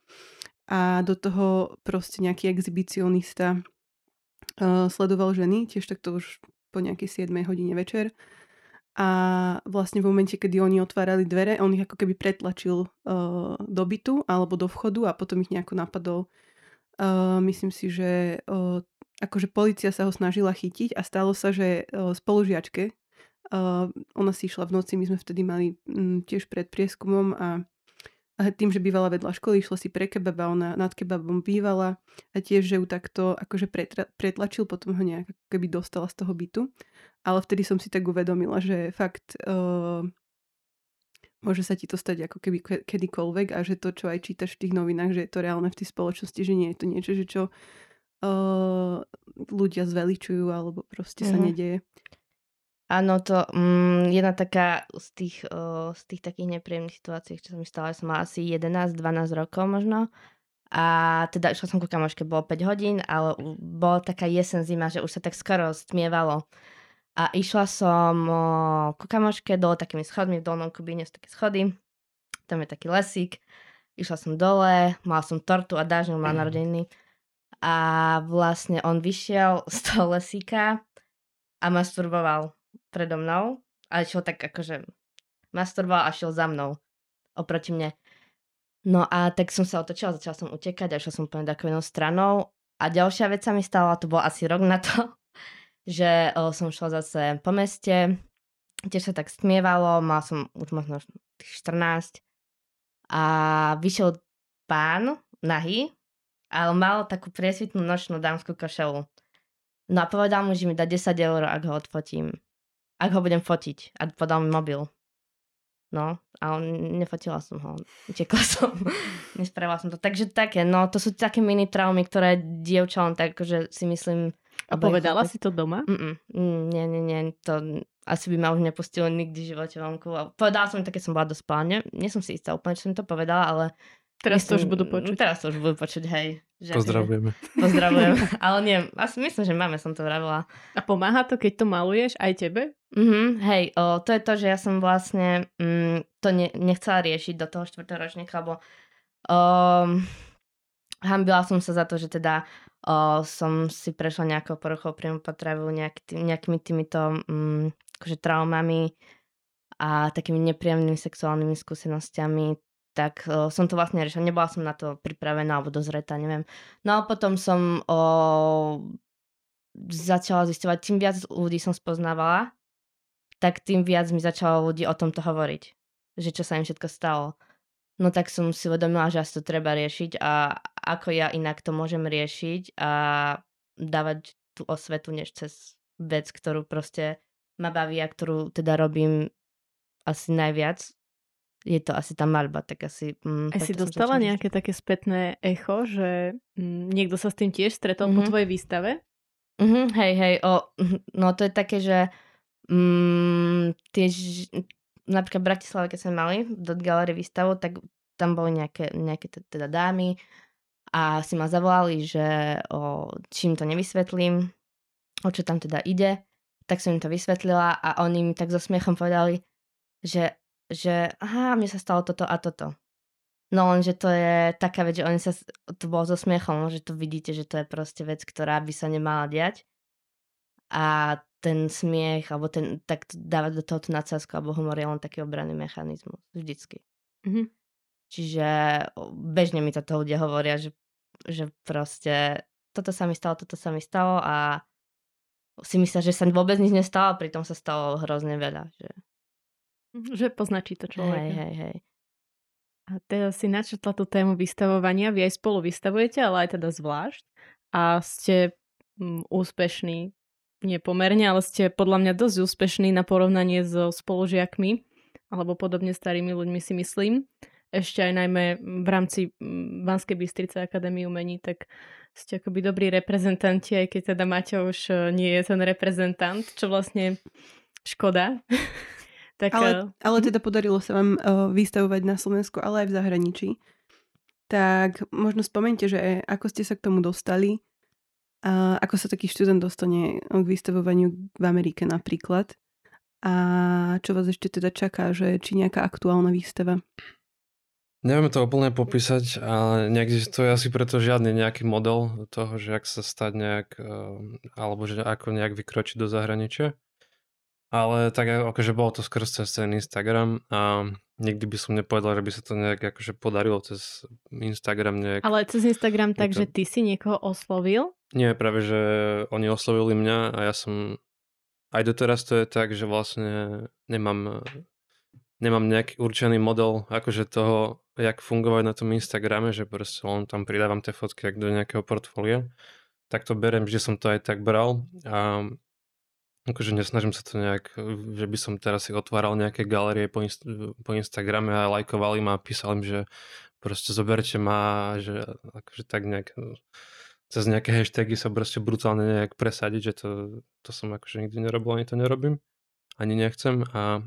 A do toho proste nejaký exhibicionista uh, sledoval ženy, tiež takto už po nejakej 7 hodine večer. A vlastne v momente, kedy oni otvárali dvere, on ich ako keby pretlačil uh, do bytu alebo do vchodu a potom ich nejako napadol. Myslím si, že uh, akože policia sa ho snažila chytiť a stalo sa, že uh, spolužiačke, uh, ona si išla v noci, my sme vtedy mali mm, tiež pred prieskumom a, a tým, že bývala vedľa školy, išla si pre kebaba, ona nad kebabom bývala a tiež, že ju takto akože pretra, pretlačil, potom ho nejak keby dostala z toho bytu. Ale vtedy som si tak uvedomila, že fakt uh, môže sa ti to stať ako keby ke- kedykoľvek a že to, čo aj čítaš v tých novinách, že je to reálne v tej spoločnosti, že nie je to niečo, že čo uh, ľudia zveličujú alebo proste sa Mhm. nedieje. Áno, to mm, jedna taká z tých, o, z tých takých nepríjemných situácií, čo sa mi stala, som mala asi 11-12 rokov možno. A teda išla som ku kamoške, bolo 5 hodín, ale bola taká jesen zima, že už sa tak skoro stmievalo. A išla som ku kamoške dole takými schodmi, v dolnom Kubíne sú také schody. Tam je taký lesík. Išla som dole, mala som tortu a dážďom mal narodeniny. A vlastne on vyšiel z toho lesíka a masturboval predo mnou, ale šiel tak akože masturboval a šiel za mnou oproti mne. No a tak som sa otočila, začala som utekať a išla som úplne inou stranou. A ďalšia vec sa mi stala, to bol asi rok na to, že o, som šla zase po meste, tiež sa tak stmievalo, mal som už možno tých 14 a vyšiel pán nahý ale mal takú priesvitnú nočnú dámskú košelu. No a povedal mu, že mi dá 10 eur, ak ho odfotím. Ak ho budem fotiť. A podal mi mobil. No, a nefotila som ho. Utekla som. Nespravila som to. Takže také, no, to sú také mini traumy, ktoré dievča tak, že si myslím... A povedala si to doma? Mm-mm. Nie, nie, nie. To asi by ma už nepustilo nikdy v živote vonku. Povedala som to, keď som bola dospelá. Nie, nie som si istá úplne, čo som to povedala, ale Teraz myslím, to už budú počuť. Teraz to už budú počuť, hej. Že, Pozdravujeme. Že, pozdravujem. Ale nie, asi myslím, že máme som to vravila. A pomáha to, keď to maluješ aj tebe? Mhm, hej, o, to je to, že ja som vlastne mm, to ne, nechcela riešiť do toho štvrtoročníka, lebo um, hambila som sa za to, že teda o, som si prešla nejakou poruchou príjmu potravu, nejaký tý, nejakými týmito um, akože traumami a takými nepríjemnými sexuálnymi skúsenostiami, tak o, som to vlastne riešila. Nebola som na to pripravená alebo dozretá, neviem. No a potom som o, začala zistovať, tým viac ľudí som spoznávala, tak tým viac mi začalo ľudí o tomto hovoriť. Že čo sa im všetko stalo. No tak som si uvedomila, že asi to treba riešiť a ako ja inak to môžem riešiť a dávať tú osvetu, než cez vec, ktorú proste ma baví a ktorú teda robím asi najviac je to asi tá malba, tak asi... Mm, Aj si dostala nejaké také spätné echo, že mm, niekto sa s tým tiež stretol mm-hmm. po mhm. tvojej výstave? Mm-hmm, hej, hej, o, no to je také, že mm, tiež napríklad v Bratislave, keď sme mali do galerie výstavu, tak tam boli nejaké, nejaké teda dámy a si ma zavolali, že o, čím to nevysvetlím, o čo tam teda ide, tak som im to vysvetlila a oni mi tak so smiechom povedali, že že aha, mne sa stalo toto a toto. No lenže to je taká vec, že oni sa, to bolo so smiechom, že to vidíte, že to je proste vec, ktorá by sa nemala diať. A ten smiech, alebo ten, tak dávať do toho tú nadsázku alebo humor je len taký obranný mechanizmus. Vždycky. Mm-hmm. Čiže bežne mi toto ľudia hovoria, že, že proste toto sa mi stalo, toto sa mi stalo a si myslia, že sa vôbec nič nestalo, pritom sa stalo hrozne veľa. Že že poznačí to človek. Hej, hej, hej. A teda si načetla tú tému vystavovania, vy aj spolu vystavujete, ale aj teda zvlášť. A ste m, mm, úspešní, nie pomerne, ale ste podľa mňa dosť úspešní na porovnanie so spolužiakmi, alebo podobne starými ľuďmi si myslím. Ešte aj najmä v rámci Banskej Bystrice Akadémie umení, tak ste akoby dobrí reprezentanti, aj keď teda Maťo už e, nie je ten reprezentant, čo vlastne škoda. Tak, ale, eh, ale mhm. teda podarilo sa vám uh, vystavovať na Slovensku, ale aj v zahraničí. Tak možno spomente, že ako ste sa k tomu dostali, a ako sa taký študent dostane k vystavovaniu v Amerike napríklad a čo vás ešte teda čaká, že či nejaká aktuálna výstava? Neviem to úplne popísať, ale neexistuje asi preto žiadny nejaký model toho, že ak sa stať nejak, eh, alebo že ako nejak vykročiť do zahraničia. Ale tak akože bolo to skrz cez ten Instagram a nikdy by som nepovedal, že by sa to nejak akože podarilo cez Instagram nejak. Ale cez Instagram tak, to... že ty si niekoho oslovil? Nie, práve, že oni oslovili mňa a ja som aj doteraz to je tak, že vlastne nemám nemám nejaký určený model akože toho, jak fungovať na tom Instagrame, že proste len tam pridávam tie fotky do nejakého portfólia. Tak to berem, že som to aj tak bral a Akože nesnažím sa to nejak, že by som teraz si otváral nejaké galerie po, inst- po Instagrame a lajkovali ma a písal im, že proste zoberte ma, že akože tak nejak cez nejaké hashtagy sa proste brutálne nejak presadiť, že to, to som akože nikdy nerobil, ani to nerobím, ani nechcem a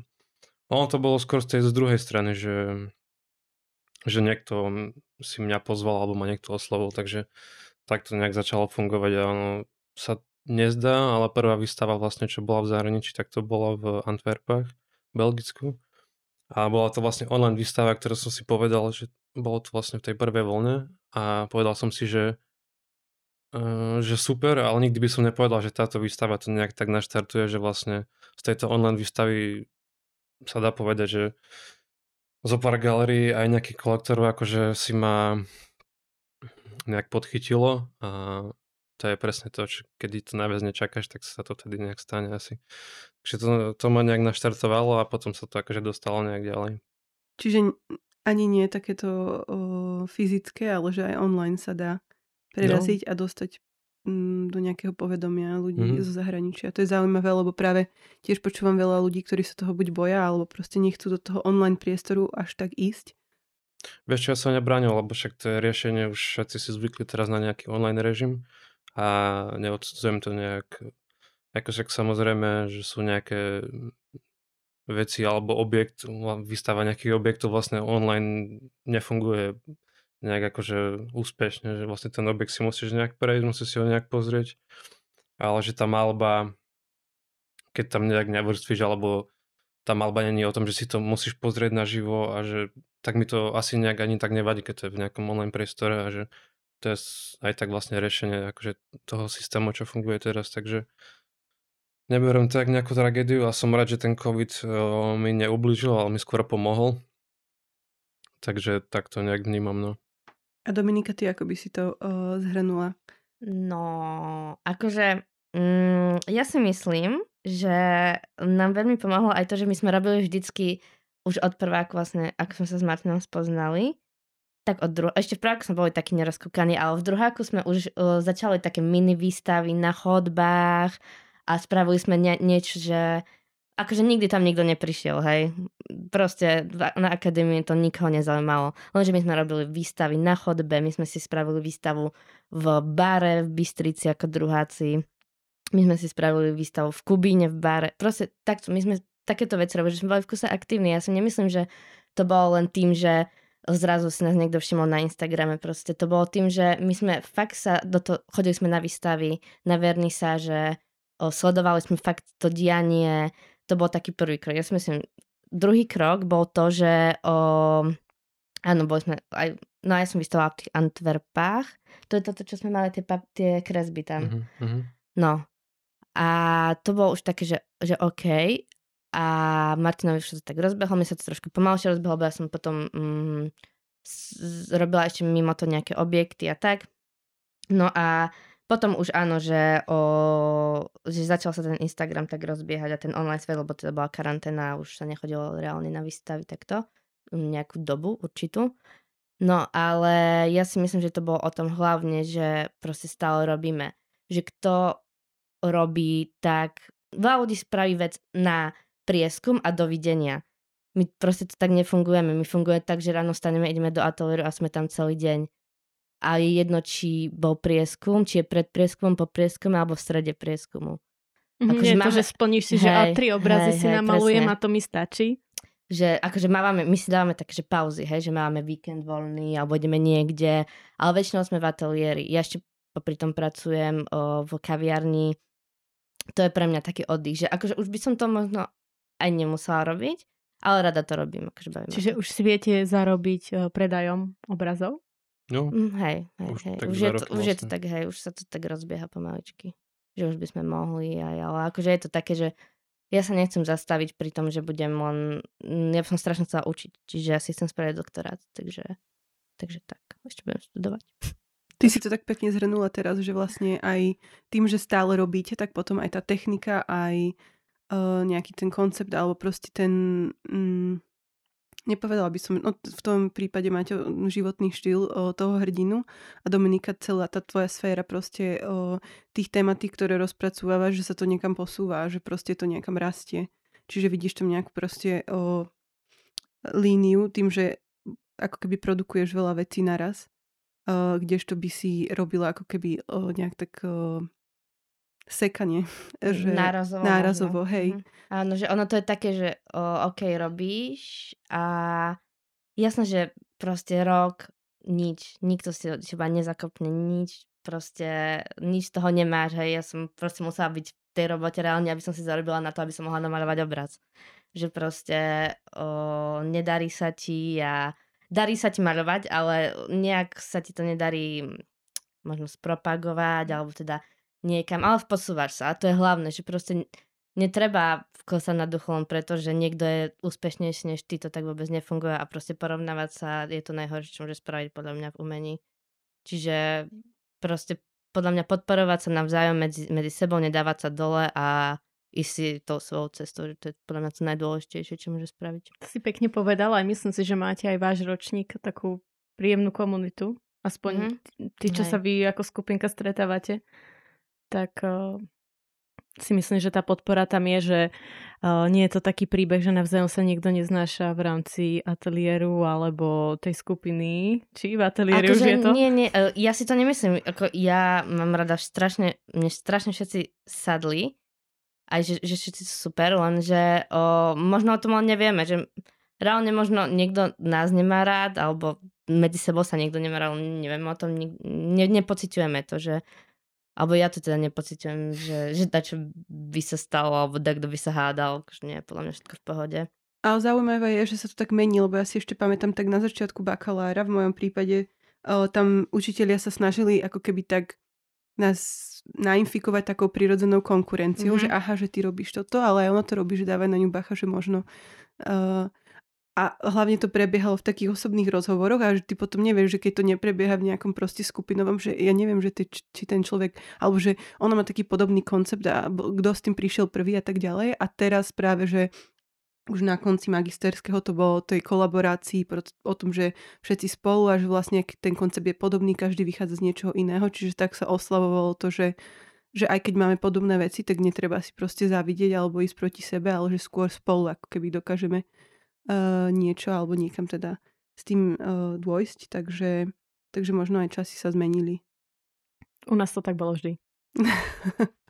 ono to bolo skôr z tej z druhej strany, že, že niekto si mňa pozval alebo ma niekto oslovil, takže tak to nejak začalo fungovať a ono sa nezdá, ale prvá výstava vlastne, čo bola v zahraničí, tak to bola v Antwerpách, Belgicku. A bola to vlastne online výstava, ktorú som si povedal, že bolo to vlastne v tej prvej vlne a povedal som si, že, uh, že super, ale nikdy by som nepovedal, že táto výstava to nejak tak naštartuje, že vlastne z tejto online výstavy sa dá povedať, že zo pár galérií aj nejakých kolektorov akože si ma nejak podchytilo a to je presne to, čo, kedy to najviac nečakáš, tak sa to tedy nejak stane asi. Takže to, to ma nejak naštartovalo a potom sa to akože dostalo nejak ďalej. Čiže ani nie takéto o, fyzické, ale že aj online sa dá preraziť a dostať do nejakého povedomia ľudí Mhm. zo zahraničia. To je zaujímavé, lebo práve tiež počúvam veľa ľudí, ktorí sa toho buď boja, alebo proste nechcú do toho online priestoru až tak ísť. Vieš čo, ja som nebránil, lebo však to je riešenie, už všetci si zvykli teraz na nejaký online režim a neodsudzujem to nejak. Ako však samozrejme, že sú nejaké veci alebo objekt, výstava nejakých objektov vlastne online nefunguje nejak akože úspešne, že vlastne ten objekt si musíš nejak prejsť, musíš si ho nejak pozrieť, ale že tá malba, keď tam nejak nevrstvíš, alebo tá malba není o tom, že si to musíš pozrieť naživo a že tak mi to asi nejak ani tak nevadí, keď to je v nejakom online priestore a že to je aj tak vlastne riešenie akože toho systému, čo funguje teraz, takže neberiem to jak nejakú tragédiu a som rád, že ten COVID o, mi neublížil, ale mi skôr pomohol. Takže tak to nejak vnímam, no. A Dominika, ty ako by si to uh, zhrnula? No, akože mm, ja si myslím, že nám veľmi pomohlo aj to, že my sme robili vždycky už od prváku vlastne, ako sme sa s Martinom spoznali, tak od dru- ešte v prváku sme boli takí nerozkúkaní, ale v druháku sme už uh, začali také mini výstavy na chodbách a spravili sme nie- niečo, že akože nikdy tam nikto neprišiel, hej. Proste na akadémii to nikoho nezaujímalo. Lenže my sme robili výstavy na chodbe, my sme si spravili výstavu v bare v Bystrici ako druháci. My sme si spravili výstavu v Kubíne v bare. Proste takto, my sme takéto veci robili, že sme boli v kuse aktívni. Ja si nemyslím, že to bolo len tým, že zrazu si nás niekto všimol na Instagrame. Proste to bolo tým, že my sme fakt sa do toho, chodili sme na výstavy, na vernisáže, sledovali sme fakt to dianie, to bol taký prvý krok. Ja si myslím, druhý krok bol to, že o, áno, boli sme aj, no ja som vystala v tých Antwerpách. To je toto, čo sme mali, tie, pap- tie kresby tam. Uh-huh, uh-huh. No. A to bolo už také, že, že OK. A Martinovi to tak rozbehlo, mi sa to trošku pomalšie rozbehlo, lebo ja som potom mm, robila ešte mimo to nejaké objekty a tak. No a potom už áno, že, o, že začal sa ten Instagram tak rozbiehať a ten online svet, lebo teda bola karanténa a už sa nechodilo reálne na výstavy takto mm, nejakú dobu určitú. No ale ja si myslím, že to bolo o tom hlavne, že proste stále robíme. Že kto robí tak, veľa ľudí spraví vec na prieskum a dovidenia. My proste to tak nefungujeme. My fungujeme tak, že ráno staneme, ideme do ateliéru a sme tam celý deň a je jedno, či bol prieskum, či je pred prieskumom, po prieskume alebo v strede prieskumu. Mhm, Akože to, že splníš si, že a Hej, tri obrazy hej, si hej, namalujem presne. a to mi stačí. Že akože máme, my si dávame také, že pauzy, hej, že máme víkend voľný alebo ideme niekde, ale väčšinou sme v ateliéri. Ja ešte popri tom pracujem o, v kaviarni. To je pre mňa taký oddych, že akože už by som to možno aj nemusela robiť, ale rada to robím. Akože Čiže už si viete zarobiť predajom obrazov? No, Mm, hej, hej, Už hej. tak Už, je to, už je to tak, hej, už sa to tak rozbieha pomaličky. Že už by sme mohli aj, ale akože je to také, že ja sa nechcem zastaviť pri tom, že budem len... mm, Ja by som strašne chcela učiť, čiže ja si chcem spraviť doktorát, takže, takže tak. Ešte budem študovať. Ty si to tak pekne zhrnula teraz, že vlastne aj tým, že stále robíte, tak potom aj tá technika, aj uh, nejaký ten koncept, alebo proste ten... Mm, nepovedala by som, no v tom prípade máte životný štýl o, toho hrdinu a Dominika celá tá tvoja sféra proste o, tých tematík, ktoré rozpracúva, že sa to niekam posúva, že proste to niekam rastie. Čiže vidíš tam nejakú proste o, líniu tým, že ako keby produkuješ veľa vecí naraz, o, kdežto by si robila ako keby o, nejak tak o, sekanie. Že, nárazovo. nárazovo, možno. hej. Mhm. Áno, že ono to je také, že o, OK, robíš a jasné, že proste rok nič, nikto si od teba nezakopne nič, proste nič z toho nemáš, hej, ja som proste musela byť v tej robote reálne, aby som si zarobila na to, aby som mohla namaľovať obraz. Že proste o, nedarí sa ti a darí sa ti maľovať, ale nejak sa ti to nedarí mm, možno spropagovať, alebo teda niekam, ale posúvaš sa a to je hlavné, že proste netreba klesať na duchu len preto, že niekto je úspešnejší než ty, to tak vôbec nefunguje a proste porovnávať sa je to najhoršie, čo môže spraviť podľa mňa v umení. Čiže proste podľa mňa podporovať sa navzájom medzi, medzi sebou, nedávať sa dole a ísť si tou svojou cestou, že to je podľa mňa to najdôležitejšie, čo môže spraviť. To si pekne povedala a myslím si, že máte aj váš ročník takú príjemnú komunitu. aspoň Mhm. tí, čo Hej. sa vy ako skupinka stretávate, tak uh, si myslím, že tá podpora tam je, že uh, nie je to taký príbeh, že navzájom sa niekto neznáša v rámci ateliéru alebo tej skupiny. Či v ateliéri už Akože je to? Nie, nie, e, ja si to nemyslím. Ako ja mám rada strašne, mne strašne všetci sadli, aj že, že všetci sú super, lenže o, možno o tom len nevieme, že reálne možno niekto nás nemá rád, alebo medzi sebou sa niekto nemá rád, neviem o tom, ne, ne, nepociťujeme to, že alebo ja to teda nepociťujem, že, že dačo by sa stalo, alebo kto by sa hádal, akože nie, podľa mňa všetko v pohode. Ale zaujímavé je, že sa to tak mení, lebo ja si ešte pamätám tak na začiatku bakalára, v mojom prípade, tam učitelia sa snažili ako keby tak nás nainfikovať takou prirodzenou konkurenciou, Mhm. že aha, že ty robíš toto, ale aj ono to robí, že dávaj na ňu bacha, že možno... Uh, a hlavne to prebiehalo v takých osobných rozhovoroch a že ty potom nevieš, že keď to neprebieha v nejakom proste skupinovom, že ja neviem, že ty, či ten človek, alebo že ona má taký podobný koncept a kto s tým prišiel prvý a tak ďalej. A teraz práve, že už na konci magisterského to bolo o tej kolaborácii, o tom, že všetci spolu a že vlastne ten koncept je podobný, každý vychádza z niečoho iného, čiže tak sa oslavovalo to, že že aj keď máme podobné veci, tak netreba si proste zavidieť alebo ísť proti sebe, ale že skôr spolu ako keby dokážeme uh, niečo alebo niekam teda s tým uh, dôjsť, takže, takže možno aj časy sa zmenili. U nás to tak bolo vždy.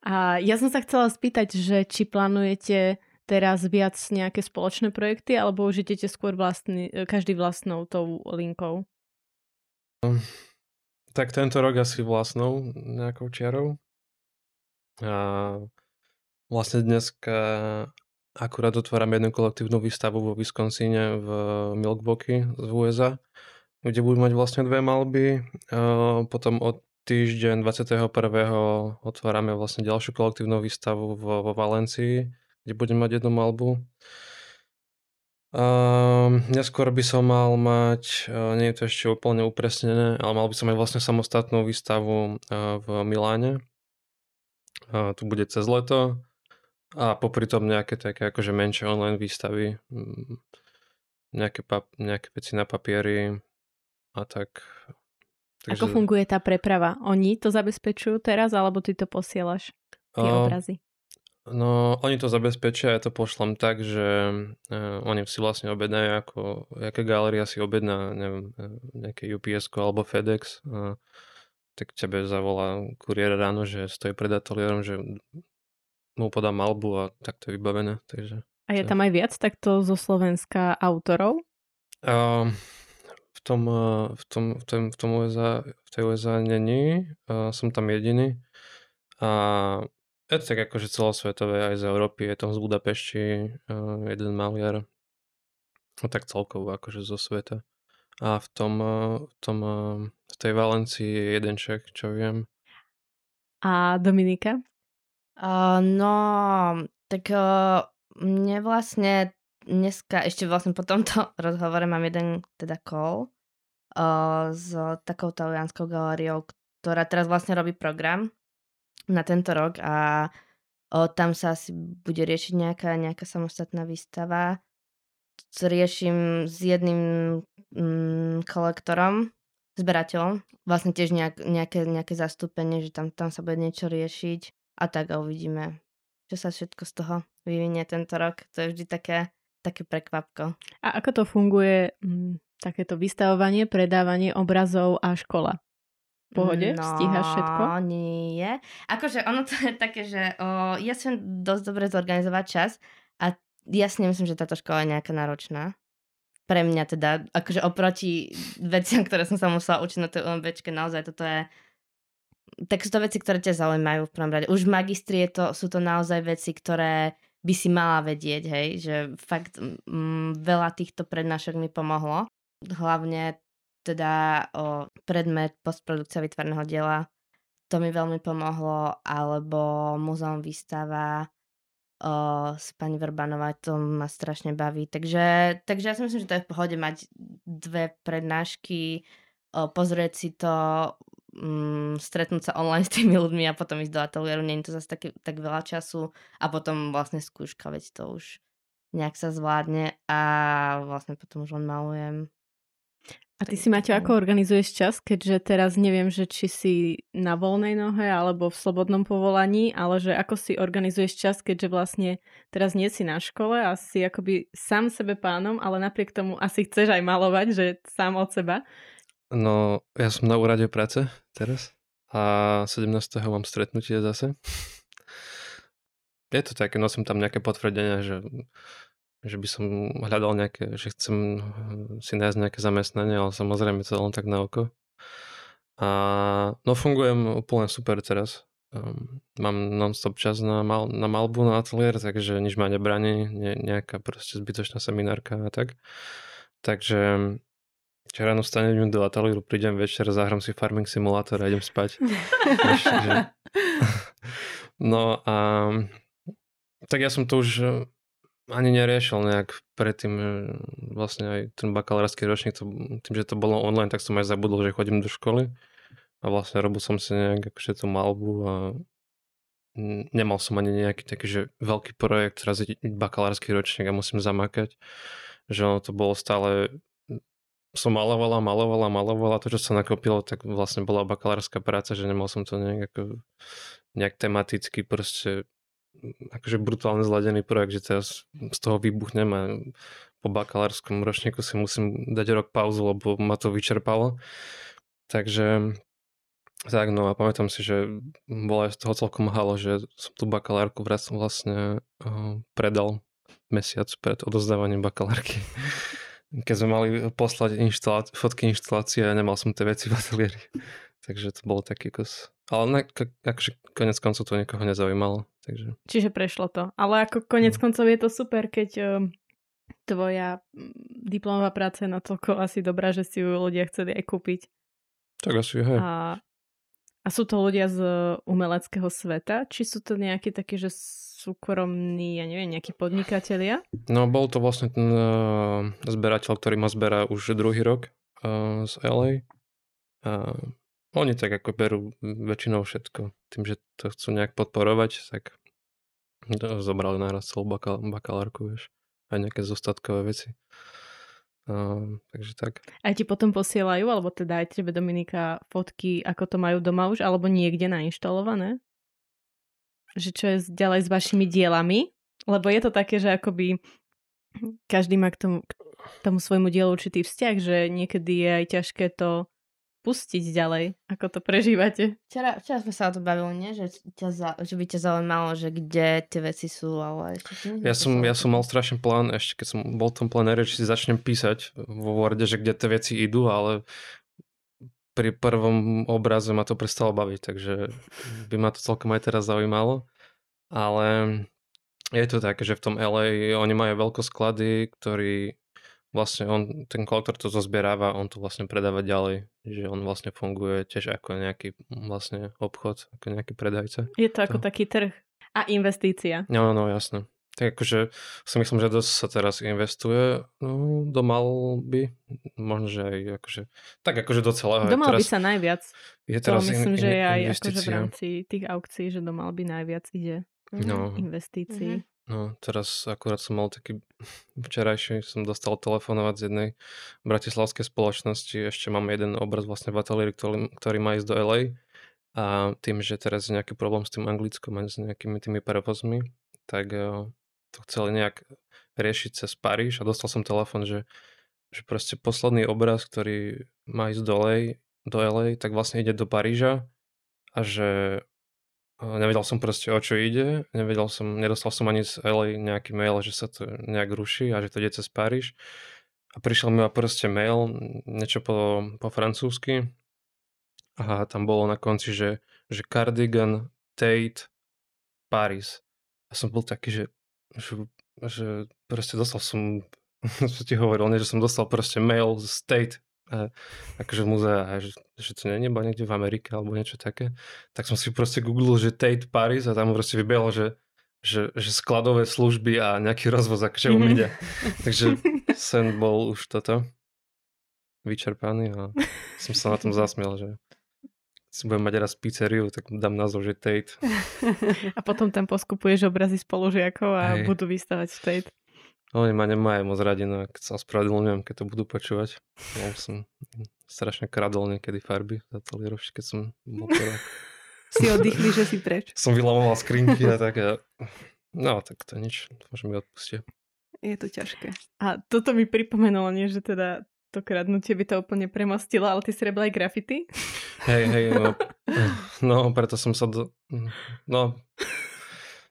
A ja som sa chcela spýtať, že či plánujete teraz viac nejaké spoločné projekty, alebo už idete skôr vlastný, každý vlastnou tou linkou? Tak tento rok asi vlastnou nejakou čiarou. A vlastne dneska akurát otváram jednu kolektívnu výstavu vo Wisconsine v Milwaukee z USA, kde budú mať vlastne dve malby. Potom od týždeň 21. otvárame vlastne ďalšiu kolektívnu výstavu vo, vo Valencii, kde budem mať jednu malbu. Um, neskôr by som mal mať, nie je to ešte úplne upresnené, ale mal by som mať vlastne samostatnú výstavu v Miláne. Tu bude cez leto a popri tom nejaké také akože menšie online výstavy, um, nejaké, pap- nejaké veci na papieri a tak. Ako funguje tá preprava? Oni to zabezpečujú teraz, alebo ty to posielaš? Tie Uh, obrazy? No, oni to zabezpečia, ja to pošlem tak, že uh, oni si vlastne objednajú, ako, aká galéria si objedná, neviem, eh, nejaké ups alebo FedEx, uh, tak tebe zavolá kuriér ráno, že stojí pred ateliérom, že mu podá malbu a tak to je vybavené, takže... A je tam aj viac takto zo Slovenska autorov? Uh, v tom, v tom, v tom, v tom USA, v tej USA není, uh, som tam jediný. A je to tak akože celosvetové aj z Európy, je tam z Budapešti uh, jeden maliar. No tak celkovo akože zo sveta. A v tom, uh, v, tom uh, v tej Valencii je jeden Čech, čo viem. A Dominika? Uh, no, tak uh, mne vlastne dneska, ešte vlastne po tomto rozhovore mám jeden teda call uh, s takou talianskou galériou, ktorá teraz vlastne robí program na tento rok a uh, tam sa asi bude riešiť nejaká, nejaká samostatná výstava. Riešim s jedným mm, kolektorom, zberateľom, vlastne tiež nejak, nejaké, nejaké zastúpenie, že tam, tam sa bude niečo riešiť a tak a uvidíme, čo sa všetko z toho vyvinie tento rok. To je vždy také, také prekvapko. A ako to funguje, m, takéto vystavovanie, predávanie obrazov a škola? V pohode? No, Stíhaš všetko? nie. Akože ono to je také, že o, ja viem dosť dobre zorganizovať čas a ja si nemyslím, že táto škola je nejaká náročná. Pre mňa teda, akože oproti veciam, ktoré som sa musela učiť na tej UMBčke, naozaj toto je tak sú to veci, ktoré ťa zaujímajú v prvom rade. Už v magistri je to, sú to naozaj veci, ktoré by si mala vedieť, hej, že fakt mm, veľa týchto prednášok mi pomohlo. Hlavne teda o predmet postprodukcia vytvarného diela, to mi veľmi pomohlo, alebo muzeum výstava o, s pani Verbanová, to ma strašne baví. Takže, takže ja si myslím, že to je v pohode mať dve prednášky, o, pozrieť si to, mm, stretnúť sa online s tými ľuďmi a potom ísť do ateliéru, nie je to zase také, tak veľa času a potom vlastne skúška, veď to už nejak sa zvládne a vlastne potom už len malujem. A ty si, Maťo, ako organizuješ čas, keďže teraz neviem, že či si na voľnej nohe alebo v slobodnom povolaní, ale že ako si organizuješ čas, keďže vlastne teraz nie si na škole a si akoby sám sebe pánom, ale napriek tomu asi chceš aj malovať, že sám od seba. No, ja som na úrade práce teraz a 17. mám stretnutie zase. Je to také, nosím tam nejaké potvrdenia, že že by som hľadal nejaké, že chcem si nájsť nejaké zamestnanie, ale samozrejme to len tak na oko. A no fungujem úplne super teraz. Um, mám non-stop čas na, mal, na malbu, na ateliér, takže nič ma nebraní, ne, nejaká proste zbytočná seminárka a tak. Takže či ráno stanem do ateliéru, prídem večer, zahrám si farming simulátor a idem spať. no a tak ja som to už ani neriešil nejak predtým, vlastne aj ten bakalársky ročník, to, tým, že to bolo online, tak som aj zabudol, že chodím do školy a vlastne robil som si nejak akože tú malbu a nemal som ani nejaký taký, že veľký projekt, teraz je bakalársky ročník a musím zamakať, že ono to bolo stále som malovala, malovala, malovala, to, čo sa nakopilo, tak vlastne bola bakalárska práca, že nemal som to nejak, ako, nejak tematicky proste akože brutálne zladený projekt, že teraz z toho vybuchnem a po bakalárskom ročníku si musím dať rok pauzu, lebo ma to vyčerpalo. Takže tak no a pamätám si, že bola z toho celkom halo, že som tú bakalárku vlastne uh, predal mesiac pred odozdávaním bakalárky. Keď sme mali poslať inštalá- fotky inštalácie nemal som tie veci v ateliéri. Takže to bolo taký kus. Ale ne, akože konec koncov to niekoho nezaujímalo. Takže... Čiže prešlo to. Ale ako konec no. koncov je to super, keď uh, tvoja diplomová práca je natoľko asi dobrá, že si ju ľudia chceli aj kúpiť. Tak asi, hej. A, a sú to ľudia z umeleckého sveta? Či sú to nejakí takí, že súkromní, ja neviem, nejakí podnikatelia? No, bol to vlastne ten uh, zberateľ, ktorý ma zberá už druhý rok uh, z LA. Uh, oni tak ako berú väčšinou všetko. Tým, že to chcú nejak podporovať, tak zobrali naraz celú bakal, bakalárku, vieš. Aj nejaké zostatkové veci. Uh, takže tak. Aj ti potom posielajú, alebo teda aj tebe Dominika fotky, ako to majú doma už, alebo niekde nainštalované? Že čo je ďalej s vašimi dielami? Lebo je to také, že akoby každý má k tomu, k tomu svojmu dielu určitý vzťah, že niekedy je aj ťažké to pustiť ďalej? Ako to prežívate? Včera, včera sme sa o to bavili, nie? Že, ťa za, že by ťa zaujímalo, že kde tie veci sú, ale ešte ja som, ja som mal strašný plán, ešte keď som bol v tom pláne, že si začnem písať vo Worde, že kde tie veci idú, ale pri prvom obraze ma to prestalo baviť, takže by ma to celkom aj teraz zaujímalo. Ale je to také, že v tom LA oni majú veľkosklady, ktorí vlastne on, ten kolektor to zozbieráva, on to vlastne predáva ďalej, že on vlastne funguje tiež ako nejaký vlastne obchod, ako nejaký predajca. Je to ako to. taký trh a investícia. No, no, jasné. Tak akože si myslím, že dosť sa teraz investuje no, do malby, možno, že aj akože, tak akože do celého. Do malby sa najviac. Je teraz to myslím, in, in, že je aj akože v rámci tých aukcií, že do malby najviac ide no. investícií. Mm-hmm. No, teraz akurát som mal taký včerajší, som dostal telefonovať z jednej bratislavskej spoločnosti. Ešte mám jeden obraz vlastne v ateliéri, ktorý, ktorý má ísť do LA. A tým, že teraz je nejaký problém s tým anglickom a s nejakými tými prevozmi, tak eh, to chceli nejak riešiť cez Paríž a dostal som telefon, že, že proste posledný obraz, ktorý má ísť do LA, do LA, tak vlastne ide do Paríža a že Nevedel som proste o čo ide, nevedel som, nedostal som ani z LA nejaký mail, že sa to nejak ruší a že to ide cez Paríž. A prišiel mi proste mail, niečo po, po francúzsky a tam bolo na konci, že, že Cardigan, Tate, Paris. A som bol taký, že, že, že proste dostal som, som ti hovoril, ne, že som dostal proste mail z Tate akože muzea, že, že to nie je niekde v Amerike alebo niečo také, tak som si proste googlil, že Tate Paris a tam proste vybehlo, že, že, že skladové služby a nejaký rozvoz akože umenia. Takže sen bol už toto vyčerpaný a som sa na tom zasmiel, že si budem mať raz pizzeriu, tak dám názov, že Tate. A potom tam poskupuješ obrazy spolužiakov a Hej. budú vystavať Tate. Oni ma nemajú moc radi, no keď sa ospravedlňujem, keď to budú počúvať. Ja som strašne kradol niekedy farby za celý rož, keď som bol prvá. Si oddychli, že si preč. Som vylamoval skrinky a tak. A... No, tak to nič. Môžem mi odpustiť. Je to ťažké. A toto mi pripomenulo, nie, že teda to kradnutie by to úplne premostilo, ale ty si robil aj grafity? Hej, hej, no, no preto som sa do... No,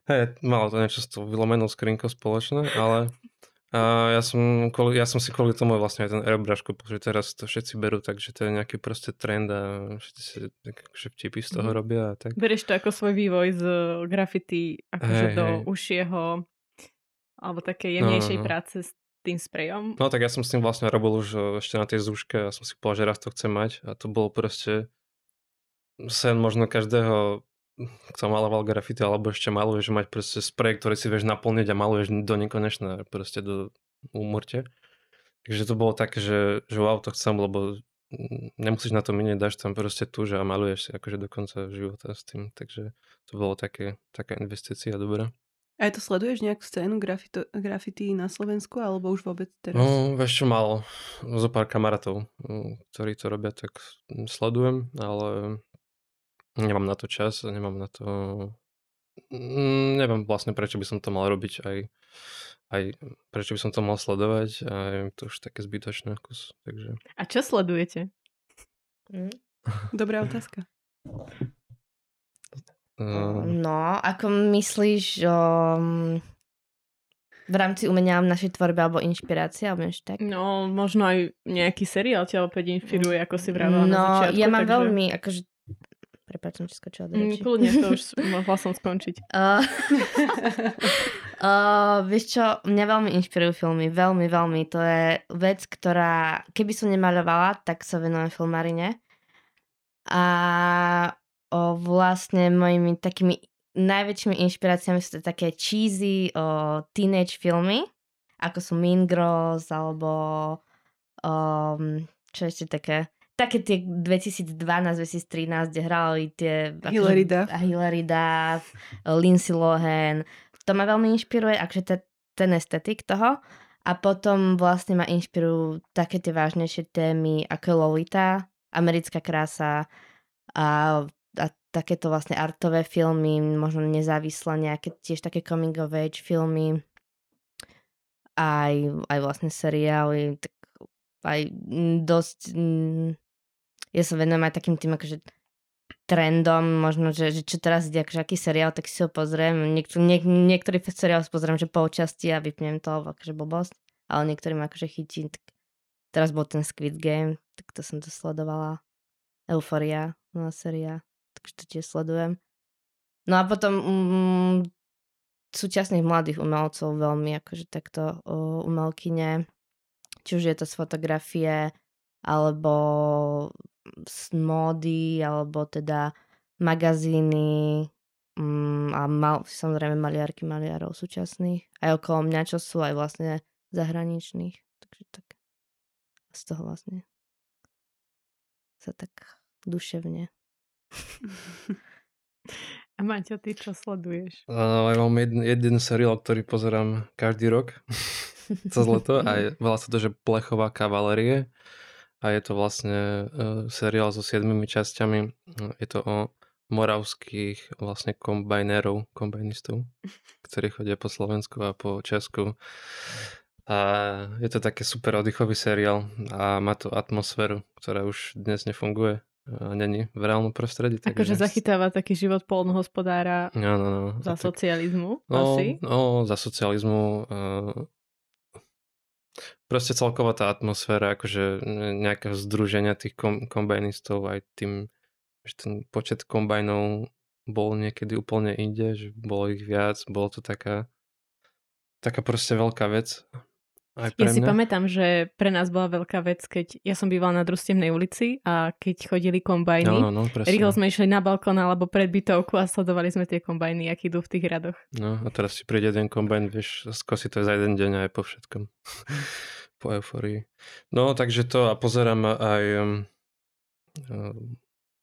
hej, malo to niečo s tou vylomenou skrinkou spoločné, ale a ja som, kvôli, ja som si kvôli tomu vlastne aj ten airbrush kúpil, že teraz to všetci berú, takže to je nejaký proste trend a všetci si že vtipy z toho mm. robia a tak. Bereš to ako svoj vývoj z graffiti akože hey, do hey. užšieho alebo také jemnejšej no, no, no. práce s tým sprejom? No tak ja som s tým vlastne robil už ešte na tej zúške a som si povedal, že raz to chcem mať a to bolo proste sen možno každého kto maloval grafity alebo ešte maluje, že mať proste sprej, ktorý si vieš naplniť a maluješ do nekonečna, proste do úmorte. Takže to bolo také, že, že wow, to chcem, lebo nemusíš na to minieť, dáš tam proste tu, že a maluješ si akože do konca života s tým, takže to bolo také, taká investícia dobrá. A to sleduješ nejakú scénu grafito, grafity na Slovensku, alebo už vôbec teraz? No, vieš čo, málo. Zo pár kamarátov, ktorí to robia, tak sledujem, ale Nemám na to čas, nemám na to... Mm, neviem vlastne, prečo by som to mal robiť aj, aj prečo by som to mal sledovať a je to už také zbytočné kus. Takže... A čo sledujete? Mm. Dobrá otázka. Uh... No, ako myslíš um, v rámci umenia v našej tvorbe alebo inšpirácie, alebo niečo tak? No, možno aj nejaký seriál ťa opäť inšpiruje, ako si vravela no, na začiatku. ja mám takže... veľmi, akože Prepač, som ti skočila do mm, reči. Mm, kľudne, to už mohla som skončiť. Uh, uh, vieš čo, mňa veľmi inšpirujú filmy, veľmi, veľmi. To je vec, ktorá, keby som nemaľovala, tak sa venujem filmarine. A o, vlastne mojimi takými najväčšími inšpiráciami sú to také cheesy o, teenage filmy, ako sú Mean Girls, alebo um, čo ešte také také tie 2012-2013, kde hrali tie... Hilary Duff. Hilary Duff, Lindsay Lohan. To ma veľmi inšpiruje, akože te, ten estetik toho. A potom vlastne ma inšpirujú také tie vážnejšie témy, ako Lolita, Americká krása a, a takéto vlastne artové filmy, možno nezávislé nejaké tiež také coming of age filmy aj, aj vlastne seriály, tak aj dosť ja sa venujem aj takým tým akože trendom, možno, že, že čo teraz ide, akože aký seriál, tak si ho pozriem. Niektor, niek, niektorý seriál si pozriem, že po časti a vypnem to, akože blbosť, ale niektorý ma akože chytí. Tak teraz bol ten Squid Game, tak to som to sledovala. Euphoria, nová séria, takže to tiež sledujem. No a potom mm, súčasných mladých umelcov veľmi akože takto uh, umelkyne, či už je to z fotografie, alebo z módy alebo teda magazíny mm, a mal, samozrejme maliarky maliarov súčasných aj okolo mňa, čo sú aj vlastne zahraničných. Takže tak z toho vlastne sa tak duševne. A Maťo, ty čo sleduješ? Uh, ja mám jeden, jeden seriál, ktorý pozerám každý rok cez leto a volá sa to, že Plechová kavalerie a je to vlastne uh, seriál so siedmimi časťami. Je to o moravských vlastne kombajnerov, kombajnistov, ktorí chodia po Slovensku a po Česku. A je to také super oddychový seriál a má to atmosféru, ktorá už dnes nefunguje není v reálnom prostredí. Akože zachytáva taký život polnohospodára no, no, no. za tak, socializmu no, asi? No, za socializmu uh, proste celková tá atmosféra, akože nejakého združenia tých kom- kombajnistov aj tým, že ten počet kombajnov bol niekedy úplne inde, že bolo ich viac, bolo to taká taká proste veľká vec. Aj pre ja mňa. si pamätám, že pre nás bola veľká vec, keď ja som bývala na Drustiemnej ulici a keď chodili kombajny, no, no, no, rýchlo sme išli na balkón alebo pred bytovku a sledovali sme tie kombajny, aký idú v tých radoch. No a teraz si príde jeden kombajn, vieš, skosí to za jeden deň aj po všetkom po euforii. No, takže to a pozerám aj um, um,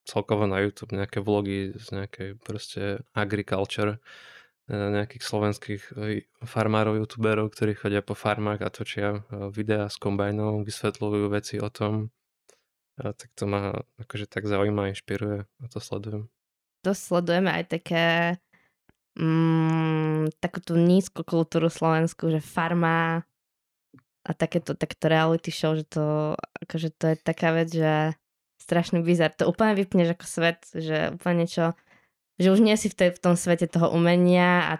celkovo na YouTube nejaké vlogy z nejakej proste agriculture nejakých slovenských e, farmárov, youtuberov, ktorí chodia po farmách a točia e, videá s kombajnom, vysvetľujú veci o tom. A tak to ma akože tak zaujíma, inšpiruje a to sledujem. To sledujeme aj také mm, takú tú nízku kultúru slovensku, že farma a takéto, takéto reality show, že to, akože to je taká vec, že strašný bizar. To úplne vypneš ako svet, že úplne niečo že už nie si v, tej, v tom svete toho umenia a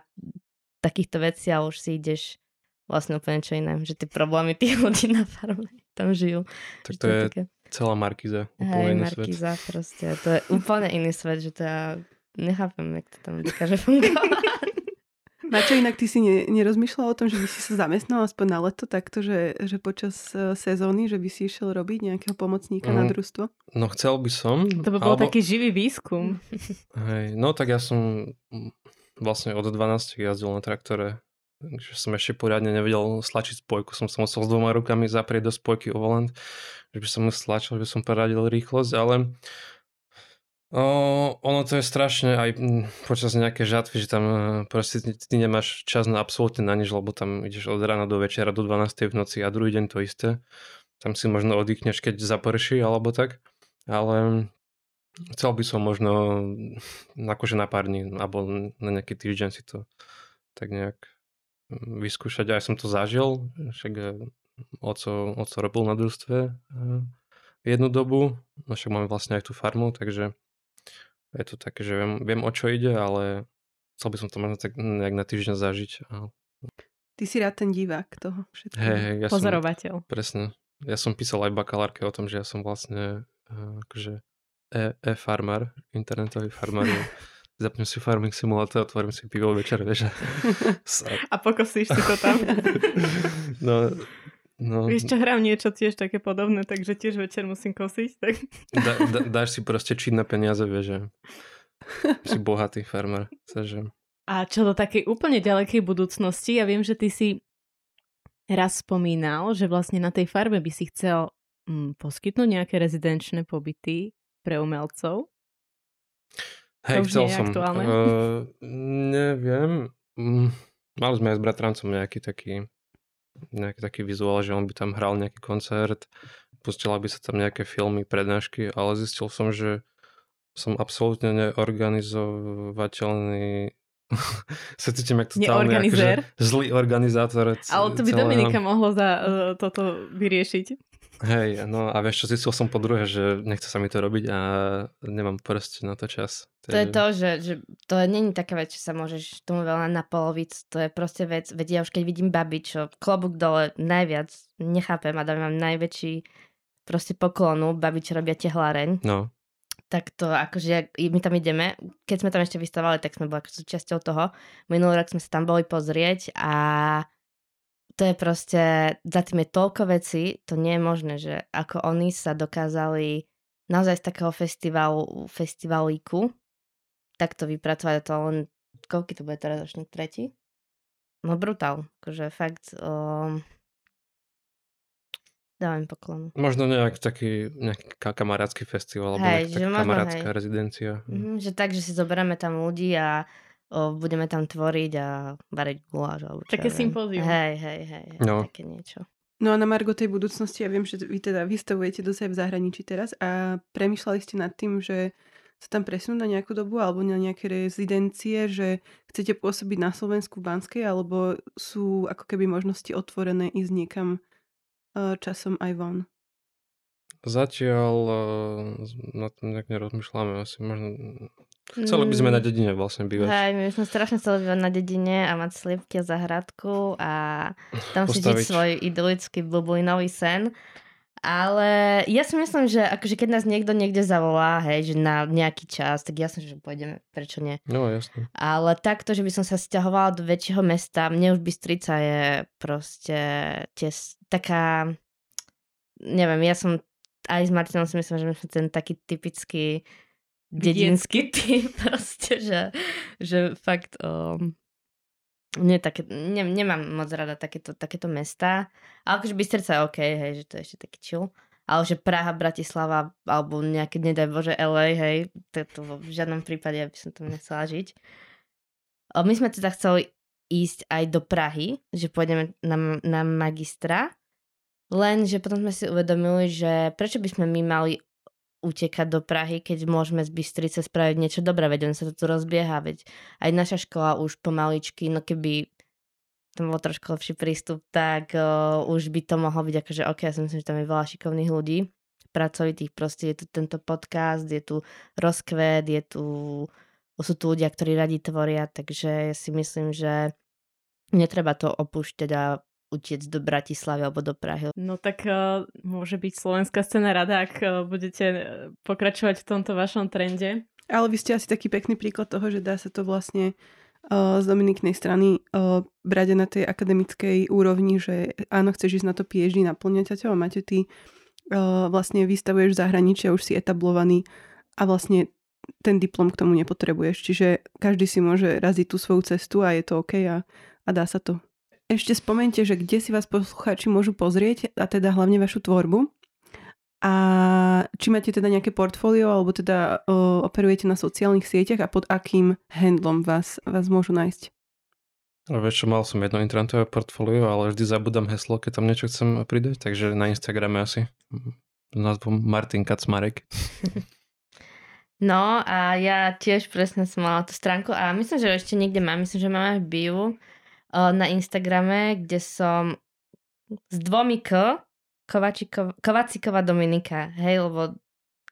takýchto vecí a už si ideš vlastne úplne čo iné. Že tie problémy tých ľudí na farme tam žijú. Tak to, to je také... celá Markiza. Hej, Markiza svet. proste. To je úplne iný svet, že to ja nechápem, jak to tam dokáže fungovať. Mačo, inak ty si ne, nerozmýšľal o tom, že by si sa zamestnal aspoň na leto takto, že, že počas uh, sezóny, že by si išiel robiť nejakého pomocníka mm. na družstvo? No chcel by som. To by bol alebo... taký živý výskum. Hej, no tak ja som vlastne od 12 jazdil na traktore. Takže som ešte poriadne nevedel stlačiť spojku. Som sa musel s dvoma rukami zaprieť do spojky o volant, že by som mu stlačil, že by som poradil rýchlosť, ale O, ono to je strašne aj počas nejakej žatvy, že tam e, proste ty, nemáš čas na absolútne na nič, lebo tam ideš od rána do večera do 12. v noci a druhý deň to isté. Tam si možno oddychneš, keď zaprší alebo tak. Ale chcel by som možno akože na pár dní alebo na nejaký týždeň si to tak nejak vyskúšať. Aj som to zažil, však e, oco, oco robil na družstve e, jednu dobu, no však máme vlastne aj tú farmu, takže je to také, že viem, viem o čo ide, ale chcel by som to možno tak nejak na týždeň zažiť. Ty si rád ten divák toho všetkého. Hey, hey, ja Pozorovateľ. Som, presne. Ja som písal aj bakalárke o tom, že ja som vlastne uh, akože e, e-farmár, internetový farmár. Zapnem si farming simulátor, otvorím si pivo večer, vieš. A pokosíš si to tam. no, No, Vieš čo, hrám niečo tiež také podobné, takže tiež večer musím kosiť. Tak... Da, da, dáš si proste činné peniaze, vieš, že si bohatý farmer. Takže... A čo do takej úplne ďalekej budúcnosti, ja viem, že ty si raz spomínal, že vlastne na tej farbe by si chcel mm, poskytnúť nejaké rezidenčné pobyty pre umelcov. Hej, chcel som. Uh, neviem. Mm, mali sme aj s bratrancom nejaký taký nejaký taký vizuál, že on by tam hral nejaký koncert, pustila by sa tam nejaké filmy, prednášky, ale zistil som, že som absolútne neorganizovateľný sa cítim jak totálny akože zlý organizátor. Ale to by celého... Dominika mohlo za uh, toto vyriešiť. Hej, no a vieš čo, zistil som po druhé, že nechce sa mi to robiť a nemám proste na to čas. To je to, že, že to není taká vec, že sa môžeš tomu veľa na polovic, to je proste vec, veď ja už keď vidím babi, čo klobúk dole najviac, nechápem a dávam najväčší proste poklonu, babi, čo robia tehláreň. No. Tak to akože, my tam ideme, keď sme tam ešte vystavali, tak sme boli ako súčasťou toho. Minulý rok sme sa tam boli pozrieť a to je proste, za tým je toľko vecí, to nie je možné, že ako oni sa dokázali naozaj z takého festivalu, festivalíku takto vypracovať to len, koľky to bude teraz ročník tretí? No brutál, akože fakt um, dávam poklonu. Možno nejak taký nejaký kamarátsky festival, alebo hej, nejaká kamarátska hej. rezidencia. Mm-hmm, že tak, že si zoberieme tam ľudí a budeme tam tvoriť a variť guláš. Alebo také sympózium. Hej, hej, hej, hej no. také niečo. No a na Margo tej budúcnosti, ja viem, že vy teda vystavujete dosť v zahraničí teraz a premyšľali ste nad tým, že sa tam presunúť na nejakú dobu alebo na nejaké rezidencie, že chcete pôsobiť na Slovensku v Banskej alebo sú ako keby možnosti otvorené ísť niekam uh, časom aj von? Zatiaľ uh, na tom nejak nerozmýšľame. Asi možno Chceli by sme na mm. dedine vlastne bývať. Hej, my sme strašne chceli bývať na dedine a mať sliepky a zahradku a tam si žiť svoj idylický bublinový sen. Ale ja si myslím, že akože keď nás niekto niekde zavolá, hej, že na nejaký čas, tak jasne, že pôjdeme, prečo nie. No, jasne. Ale takto, že by som sa stiahovala do väčšieho mesta, mne už Bystrica je proste tes, taká, neviem, ja som aj s Martinom si myslím, že my sme ten taký typický dedinský typ, proste, že, že fakt um, nie, také, ne, nemám moc rada takéto, takéto mesta, ale akože Bystrica je OK, hej, že to je ešte taký chill. Ale že Praha, Bratislava, alebo nejaké, nedaj Bože, LA, hej, to, to v žiadnom prípade by som tam nechcela žiť. My sme teda chceli ísť aj do Prahy, že pôjdeme na, na magistra, lenže potom sme si uvedomili, že prečo by sme my mali utekať do Prahy, keď môžeme z Bystrice spraviť niečo dobré, veď on sa to tu rozbieha, veď aj naša škola už pomaličky, no keby tam bol trošku lepší prístup, tak uh, už by to mohlo byť akože ok, ja si myslím, že tam je veľa šikovných ľudí, pracovitých, proste je tu tento podcast, je tu rozkvet, je tu, sú tu ľudia, ktorí radi tvoria, takže ja si myslím, že netreba to opúšť teda utiec do Bratislavy alebo do Prahy. No tak uh, môže byť slovenská scéna rada, ak uh, budete pokračovať v tomto vašom trende. Ale vy ste asi taký pekný príklad toho, že dá sa to vlastne uh, z Dominiknej strany uh, brať na tej akademickej úrovni, že áno, chceš ísť na to PhD naplňať a máte ty uh, vlastne vystavuješ v zahraničí a už si etablovaný a vlastne ten diplom k tomu nepotrebuješ. Čiže každý si môže raziť tú svoju cestu a je to OK a, a dá sa to. Ešte spomente, že kde si vás poslucháči môžu pozrieť a teda hlavne vašu tvorbu. A či máte teda nejaké portfólio alebo teda uh, operujete na sociálnych sieťach a pod akým handlom vás, vás môžu nájsť? No, vieš čo, mal som jedno internetové portfólio, ale vždy zabudám heslo, keď tam niečo chcem pridať, takže na Instagrame asi názvom Martin Kacmarek. No a ja tiež presne som mala tú stránku a myslím, že ešte niekde mám, myslím, že máme v bio na Instagrame, kde som s dvomi K, Kovaciková Dominika, hej, lebo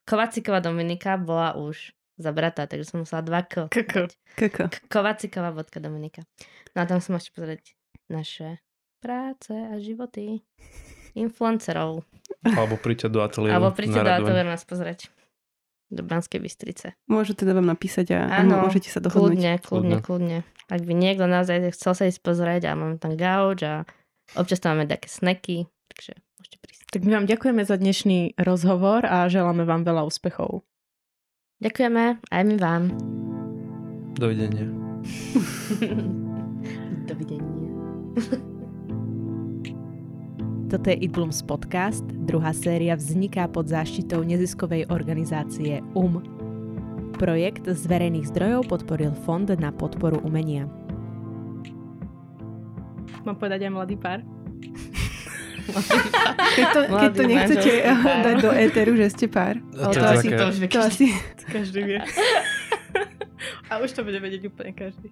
Kovaciková Dominika bola už zabratá, takže som musela dva K. Koko. Kovaciková vodka Dominika. No a tam som ešte pozrieť naše práce a životy influencerov. Alebo príďte do ateliéru. Alebo príďte do ateliéru nás pozrieť do Banskej Bystrice. Môžu teda vám napísať a ano, môžete sa dohodnúť. Kľudne, kľudne, kľudne. Ak by niekto naozaj chcel sa ísť pozrieť a máme tam gauč a občas tam máme také sneky, takže môžete prísť. Tak my vám ďakujeme za dnešný rozhovor a želáme vám veľa úspechov. Ďakujeme aj my vám. Dovidenia. Dovidenia. Toto je Idlums podcast. Druhá séria vzniká pod záštitou neziskovej organizácie UM. Projekt z verejných zdrojov podporil Fond na podporu umenia. Mám povedať aj mladý pár? keď to, keď to nechcete dať do éteru, že ste pár. To, to, asi, to, to, asi... Každý vie. A už to bude vedieť úplne každý.